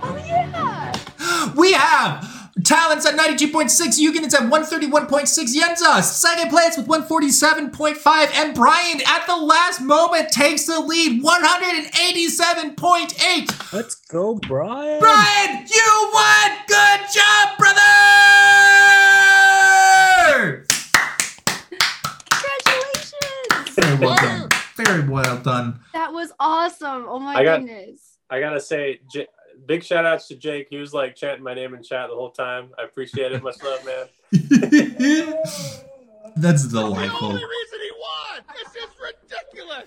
Speaker 3: oh yeah.
Speaker 1: we have Talents at 92.6, Eugenids at 131.6, Yenza second place with 147.5, and Brian at the last moment takes the lead, 187.8.
Speaker 5: Let's go, Brian.
Speaker 1: Brian, you won! Good job, brother!
Speaker 3: Congratulations.
Speaker 1: Very well done. Very well done.
Speaker 3: That was awesome. Oh my
Speaker 6: I got-
Speaker 3: goodness.
Speaker 6: I gotta say, J- big shout outs to Jake. He was like chanting my name in chat the whole time. I appreciate it. Much love, man.
Speaker 1: That's
Speaker 4: The
Speaker 1: delightful.
Speaker 4: only reason he won. This is ridiculous.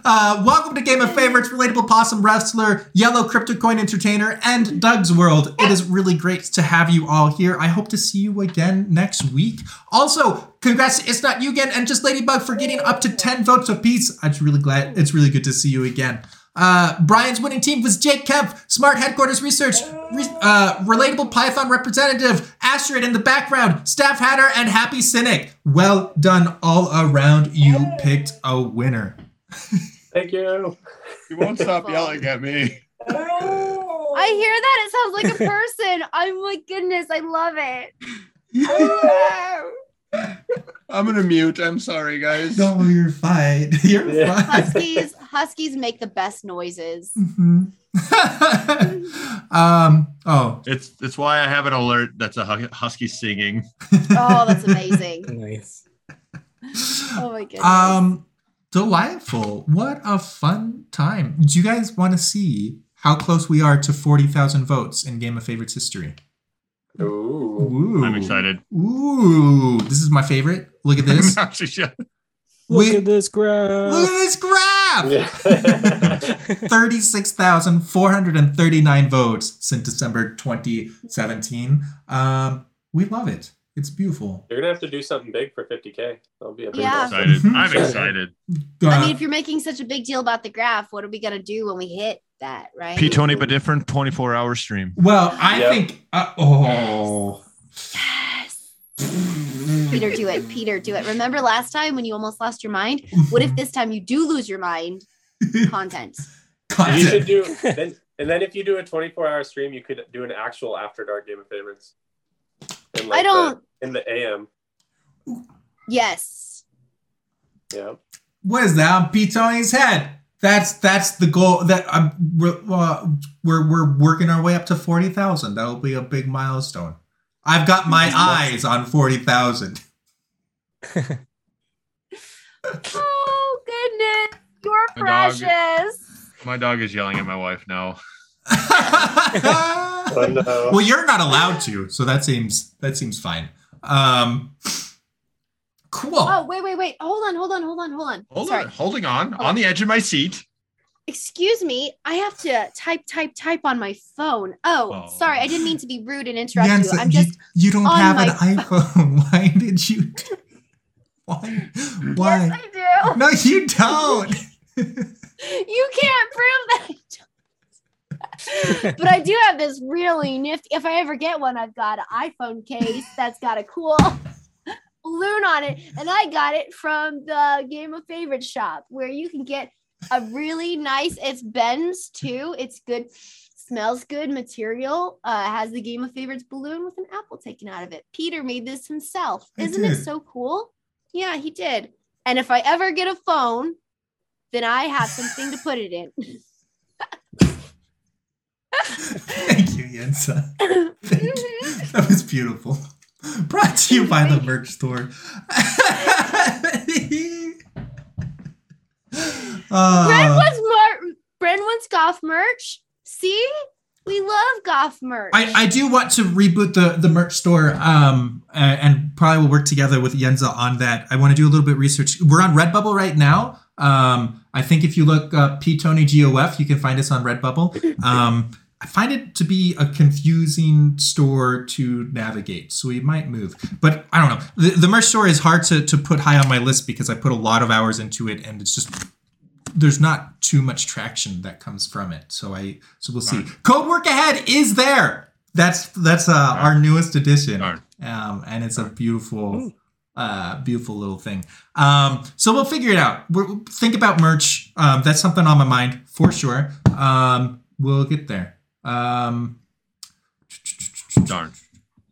Speaker 1: uh, welcome to Game of Favorites, Relatable Possum Wrestler, Yellow Crypto Coin Entertainer, and Doug's World. It is really great to have you all here. I hope to see you again next week. Also, congrats It's Not You Again and Just Ladybug for getting up to 10 votes apiece. I'm really glad. It's really good to see you again. Uh, Brian's winning team was Jake Kemp, Smart Headquarters Research, re- uh, Relatable Python Representative, Astrid in the background, Staff Hatter, and Happy Cynic. Well done all around. You picked a winner.
Speaker 6: Thank you.
Speaker 4: He won't stop yelling at me.
Speaker 3: I hear that. It sounds like a person. oh my goodness. I love it.
Speaker 4: I'm gonna mute. I'm sorry, guys.
Speaker 1: No, you're fine. You're
Speaker 6: Yeah.
Speaker 1: fine.
Speaker 3: Huskies, huskies make the best noises.
Speaker 1: Mhm. um. Oh.
Speaker 4: It's it's why I have an alert that's a husky singing.
Speaker 3: Oh, that's amazing.
Speaker 5: Nice.
Speaker 3: Oh my goodness.
Speaker 1: Um. Delightful. What a fun time. Do you guys want to see how close we are to forty thousand votes in Game of Favorites history?
Speaker 6: Ooh.
Speaker 1: Ooh.
Speaker 4: I'm excited.
Speaker 1: Ooh. This is my favorite. Look at this.
Speaker 4: I'm actually shocked.
Speaker 5: Look
Speaker 1: We-
Speaker 5: at this graph.
Speaker 1: Look at this graph.
Speaker 6: Yeah.
Speaker 1: 36,439 votes since December 2017. Um, we love it. It's beautiful.
Speaker 6: You're gonna have to do something big for 50k. That'll be a big
Speaker 3: Yeah.
Speaker 6: goal.
Speaker 4: Excited. I'm excited.
Speaker 1: Uh,
Speaker 3: I mean, if you're making such a big deal about the graph, what are we gonna do when we hit that, right?
Speaker 4: P Tony, but different 24 hour stream.
Speaker 1: well, I
Speaker 6: Yep.
Speaker 1: think. Uh, oh.
Speaker 3: Yes. Peter, do it. Peter, do it. Remember last time when you almost lost your mind? What if this time you do lose your mind? Content.
Speaker 6: You should do then, and then if you do a 24 hour stream, you could do an actual after dark game of favorites. In
Speaker 3: I don't-
Speaker 6: in the AM.
Speaker 3: Yes.
Speaker 6: Yeah.
Speaker 1: What is that on Pete Tony's head? That's that's the goal. That um, we're, uh, we're we're working our way up to forty thousand. That'll be a big milestone. I've got my eyes on forty thousand.
Speaker 3: Oh goodness, you're
Speaker 4: My dog-
Speaker 3: precious.
Speaker 4: My dog is yelling at my wife now.
Speaker 6: Oh no.
Speaker 1: well, you're not allowed to, so that seems that seems fine. Um, cool.
Speaker 3: Oh wait, wait, wait. Hold on, hold on, hold on, hold on.
Speaker 4: Hold
Speaker 3: Sorry.
Speaker 4: on, holding on, on the edge of my seat.
Speaker 3: Excuse me. I have to type, type, type on my phone. Oh,
Speaker 4: Oh.
Speaker 3: sorry. I didn't mean to be rude and interrupt
Speaker 1: Jens,
Speaker 3: you. I'm just.
Speaker 1: you, don't have an
Speaker 3: my
Speaker 1: iPhone. Why did you? do- Why? Why?
Speaker 3: Yes, I do.
Speaker 1: no, you don't.
Speaker 3: You can't prove that. But I do have this really nifty. If I ever get one, I've got an iPhone case that's got a cool balloon on it, and I got it from the Game of Favorites shop, where you can get a really nice. It's Ben's too. It's good. Smells good material. Uh, has the Game of Favorites balloon with an apple taken out of it. Peter made this himself.
Speaker 1: I
Speaker 3: Isn't it so cool? Yeah, he did. And if I ever get a phone, then I have something to put it in.
Speaker 1: Thank you, Yenza. Thank you. That was beautiful. Brought to you by the merch store.
Speaker 3: Bren
Speaker 1: Uh,
Speaker 3: wants mer- Bren wants golf merch. See, we love golf merch.
Speaker 1: I, I do want to reboot the the merch store um and probably will work together with Yenza on that. I want to do a little bit of research. We're on Redbubble right now. Um, I think if you look up P Tony GOF, you can find us on Redbubble. Um, I find it to be a confusing store to navigate, so we might move. But I don't know. The, the merch store is hard to, to put high on my list because I put a lot of hours into it, and it's just there's not too much traction that comes from it. So I so we'll see.
Speaker 4: Darn.
Speaker 1: Code Work Ahead is there. That's that's uh, our newest addition,
Speaker 4: Darn.
Speaker 1: um, and it's a beautiful, uh, beautiful little thing. Um, so we'll figure it out. We're, think about merch. Um, that's something on my mind for sure. Um, we'll get there. Um,
Speaker 4: Darn.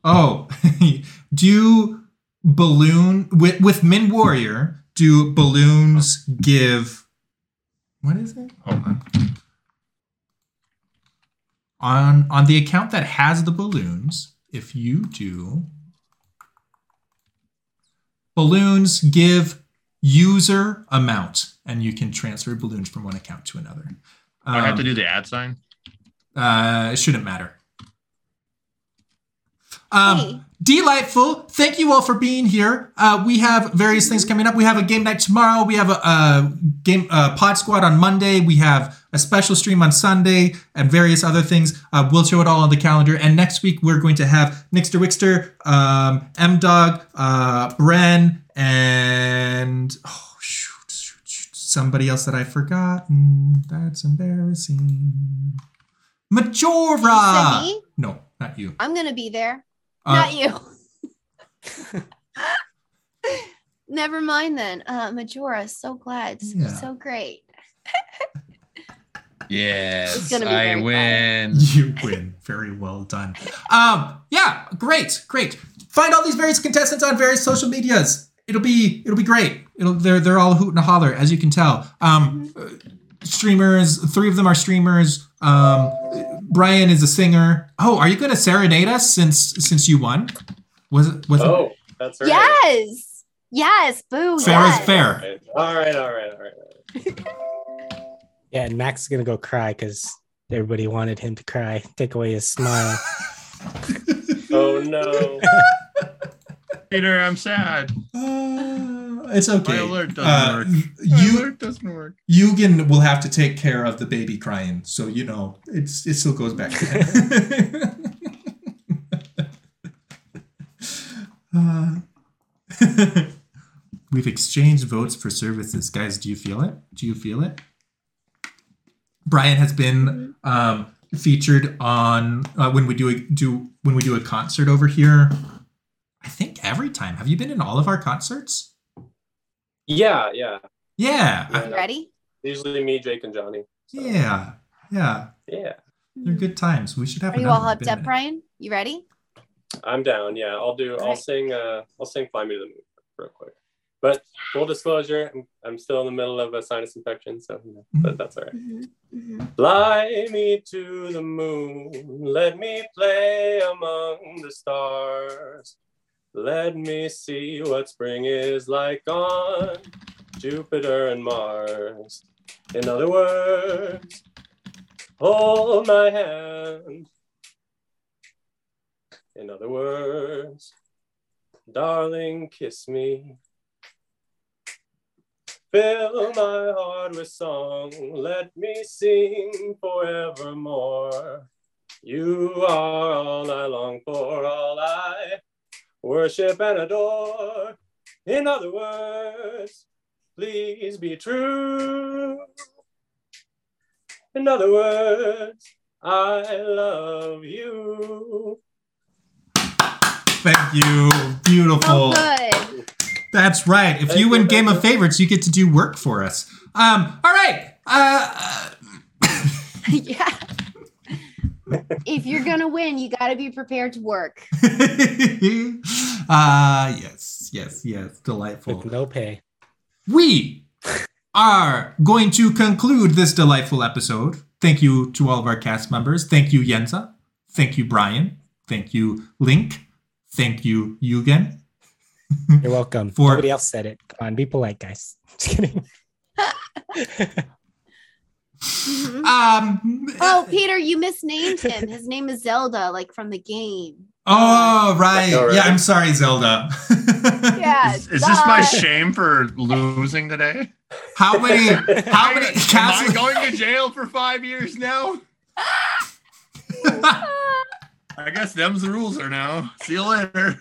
Speaker 1: oh, do balloon with with Min Warrior? Do balloons give? What is it?
Speaker 4: Hold on.
Speaker 1: on on the account that has the balloons if you do balloons give user amount and you can transfer balloons from one account to another
Speaker 4: I have
Speaker 1: Um,
Speaker 4: to do the ad sign.
Speaker 1: Uh it shouldn't matter. Um
Speaker 3: Hey.
Speaker 1: delightful. Thank you all for being here. Uh we have various things coming up. We have a game night tomorrow. We have a, a game uh, pod squad on monday. We have a special stream on sunday and various other things. Uh, we'll show it all on the calendar. And next week we're going to have nixter wixter um m dog uh bren and oh shoot, shoot, shoot. Somebody else that i've forgotten. That's embarrassing majora
Speaker 3: Lisa,
Speaker 1: no not you
Speaker 3: I'm gonna be there.
Speaker 1: Uh,
Speaker 3: Not you. Never mind then. Uh, Majora, so glad. So,
Speaker 1: Yeah.
Speaker 3: so great.
Speaker 4: Yes,
Speaker 3: gonna be
Speaker 4: I
Speaker 3: very
Speaker 4: win.
Speaker 1: You win. Very well done. Um, yeah, great, great. Find all these various contestants on various social medias. It'll be it'll be great. It'll they're they're all hoot and holler, as you can tell. Um, uh, streamers, three of them are streamers. Um, Brian is a singer. Oh, are you going to serenade us since since you won? Was it was
Speaker 6: Oh, that's right.
Speaker 3: Yes. Yes. Boo.
Speaker 1: fair
Speaker 3: yes.
Speaker 1: is fair?
Speaker 6: All right, all right, all right. All right.
Speaker 5: Yeah, and Max is gonna go cry because everybody wanted him to cry. Take away his smile.
Speaker 6: Oh no.
Speaker 4: Peter, I'm sad.
Speaker 1: Uh, it's okay.
Speaker 4: My alert doesn't
Speaker 1: Uh,
Speaker 4: work.
Speaker 1: You
Speaker 4: My alert doesn't work.
Speaker 1: Yoogen will have to take care of the baby crying, so you know it's it still goes back. Uh, we've exchanged votes for services, guys. Do you feel it? Do you feel it? Brian has been um, featured on uh, when we do a, do when we do a concert over here. I think every time. Have you been in all of our concerts?
Speaker 6: Yeah, yeah.
Speaker 1: Yeah,
Speaker 6: Yeah.
Speaker 3: You ready?
Speaker 6: Usually me, Jake, and Johnny. So,
Speaker 1: yeah, yeah.
Speaker 6: Yeah.
Speaker 1: They're good times. We should have.
Speaker 3: Are you all hyped up,
Speaker 1: minute.
Speaker 3: Brian? You ready?
Speaker 6: I'm down. Yeah, I'll do. I'll
Speaker 3: Alright.
Speaker 6: sing. Uh, I'll sing "Fly Me to the Moon." real quick. But full disclosure, I'm, I'm still in the middle of a sinus infection, so you know, but that's all right.
Speaker 3: Mhm, mhm.
Speaker 6: Fly me to the moon, let me play among the stars. Let me see what spring is like on Jupiter and Mars. In other words, hold my hand. In other words, darling, kiss me. Fill my heart with song, let me sing forevermore. You are all I long for, all I worship and adore. In other words, please be true. In other words, I love you.
Speaker 1: Thank you. Beautiful.
Speaker 3: Good.
Speaker 1: That's right. If
Speaker 6: Thank
Speaker 1: you
Speaker 6: you,
Speaker 1: win
Speaker 6: thank
Speaker 1: Game
Speaker 6: you.
Speaker 1: of Favorites, you get to do work for us. Um, all right. Uh,
Speaker 3: yeah. If you're gonna win, you got to be prepared to work.
Speaker 1: uh yes, yes, yes. Delightful.
Speaker 5: With no pay.
Speaker 1: we are going to conclude this delightful episode. Thank you to all of our cast members. Thank you, Yenza. Thank you, Brian. Thank you, Link. Thank you, Yoogen.
Speaker 5: You're welcome.
Speaker 1: For-
Speaker 5: Nobody else said it. Come on, be polite, guys. Just kidding.
Speaker 3: Mhm.
Speaker 1: Um.
Speaker 3: Oh, Peter, you misnamed him. His name is Zelda, like from the game.
Speaker 1: Oh, right.
Speaker 6: All right.
Speaker 1: Yeah, I'm sorry, Zelda.
Speaker 3: Yeah.
Speaker 4: Is, is this my shame for losing today?
Speaker 1: How many? How many?
Speaker 4: Am I
Speaker 1: Castle-
Speaker 4: going to jail for five years now? I guess them's the rules are now. See you later.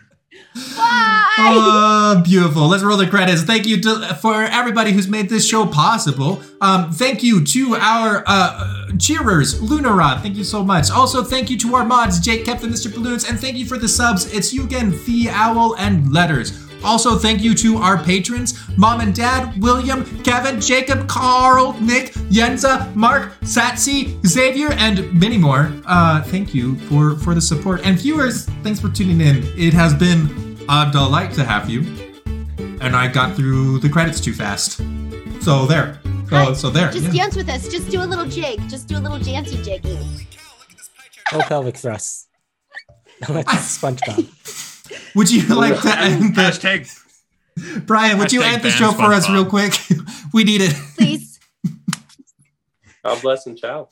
Speaker 3: Why?
Speaker 1: Oh, beautiful. Let's roll the credits. Thank you to, for everybody who's made this show possible. Um, thank you to our uh, cheerers, Lunarod. Thank you so much. Also, thank you to our mods, Jake, Captain, Mr. Balloons, and thank you for the subs. It's you again, The Owl, and Letters. Also, thank you to our patrons, Mom and Dad, William, Kevin, Jacob, Carl, Nick, Yenza, Mark, Satsi, Xavier, and many more. Uh, thank you for, for the support. And viewers, thanks for tuning in. It has been a delight to have you. And I got through the credits too fast. So there. So, so there.
Speaker 3: Just
Speaker 1: yeah.
Speaker 3: dance with us. Just do a little jig. Just do a little jancy jiggy.
Speaker 5: No pelvic thrusts. That's SpongeBob.
Speaker 1: Would you like to end the
Speaker 4: Hashtag
Speaker 1: Brian? Would you
Speaker 4: Hashtag
Speaker 1: end the
Speaker 4: ban
Speaker 1: show for us real quick? we need it.
Speaker 3: Please.
Speaker 6: God bless and ciao.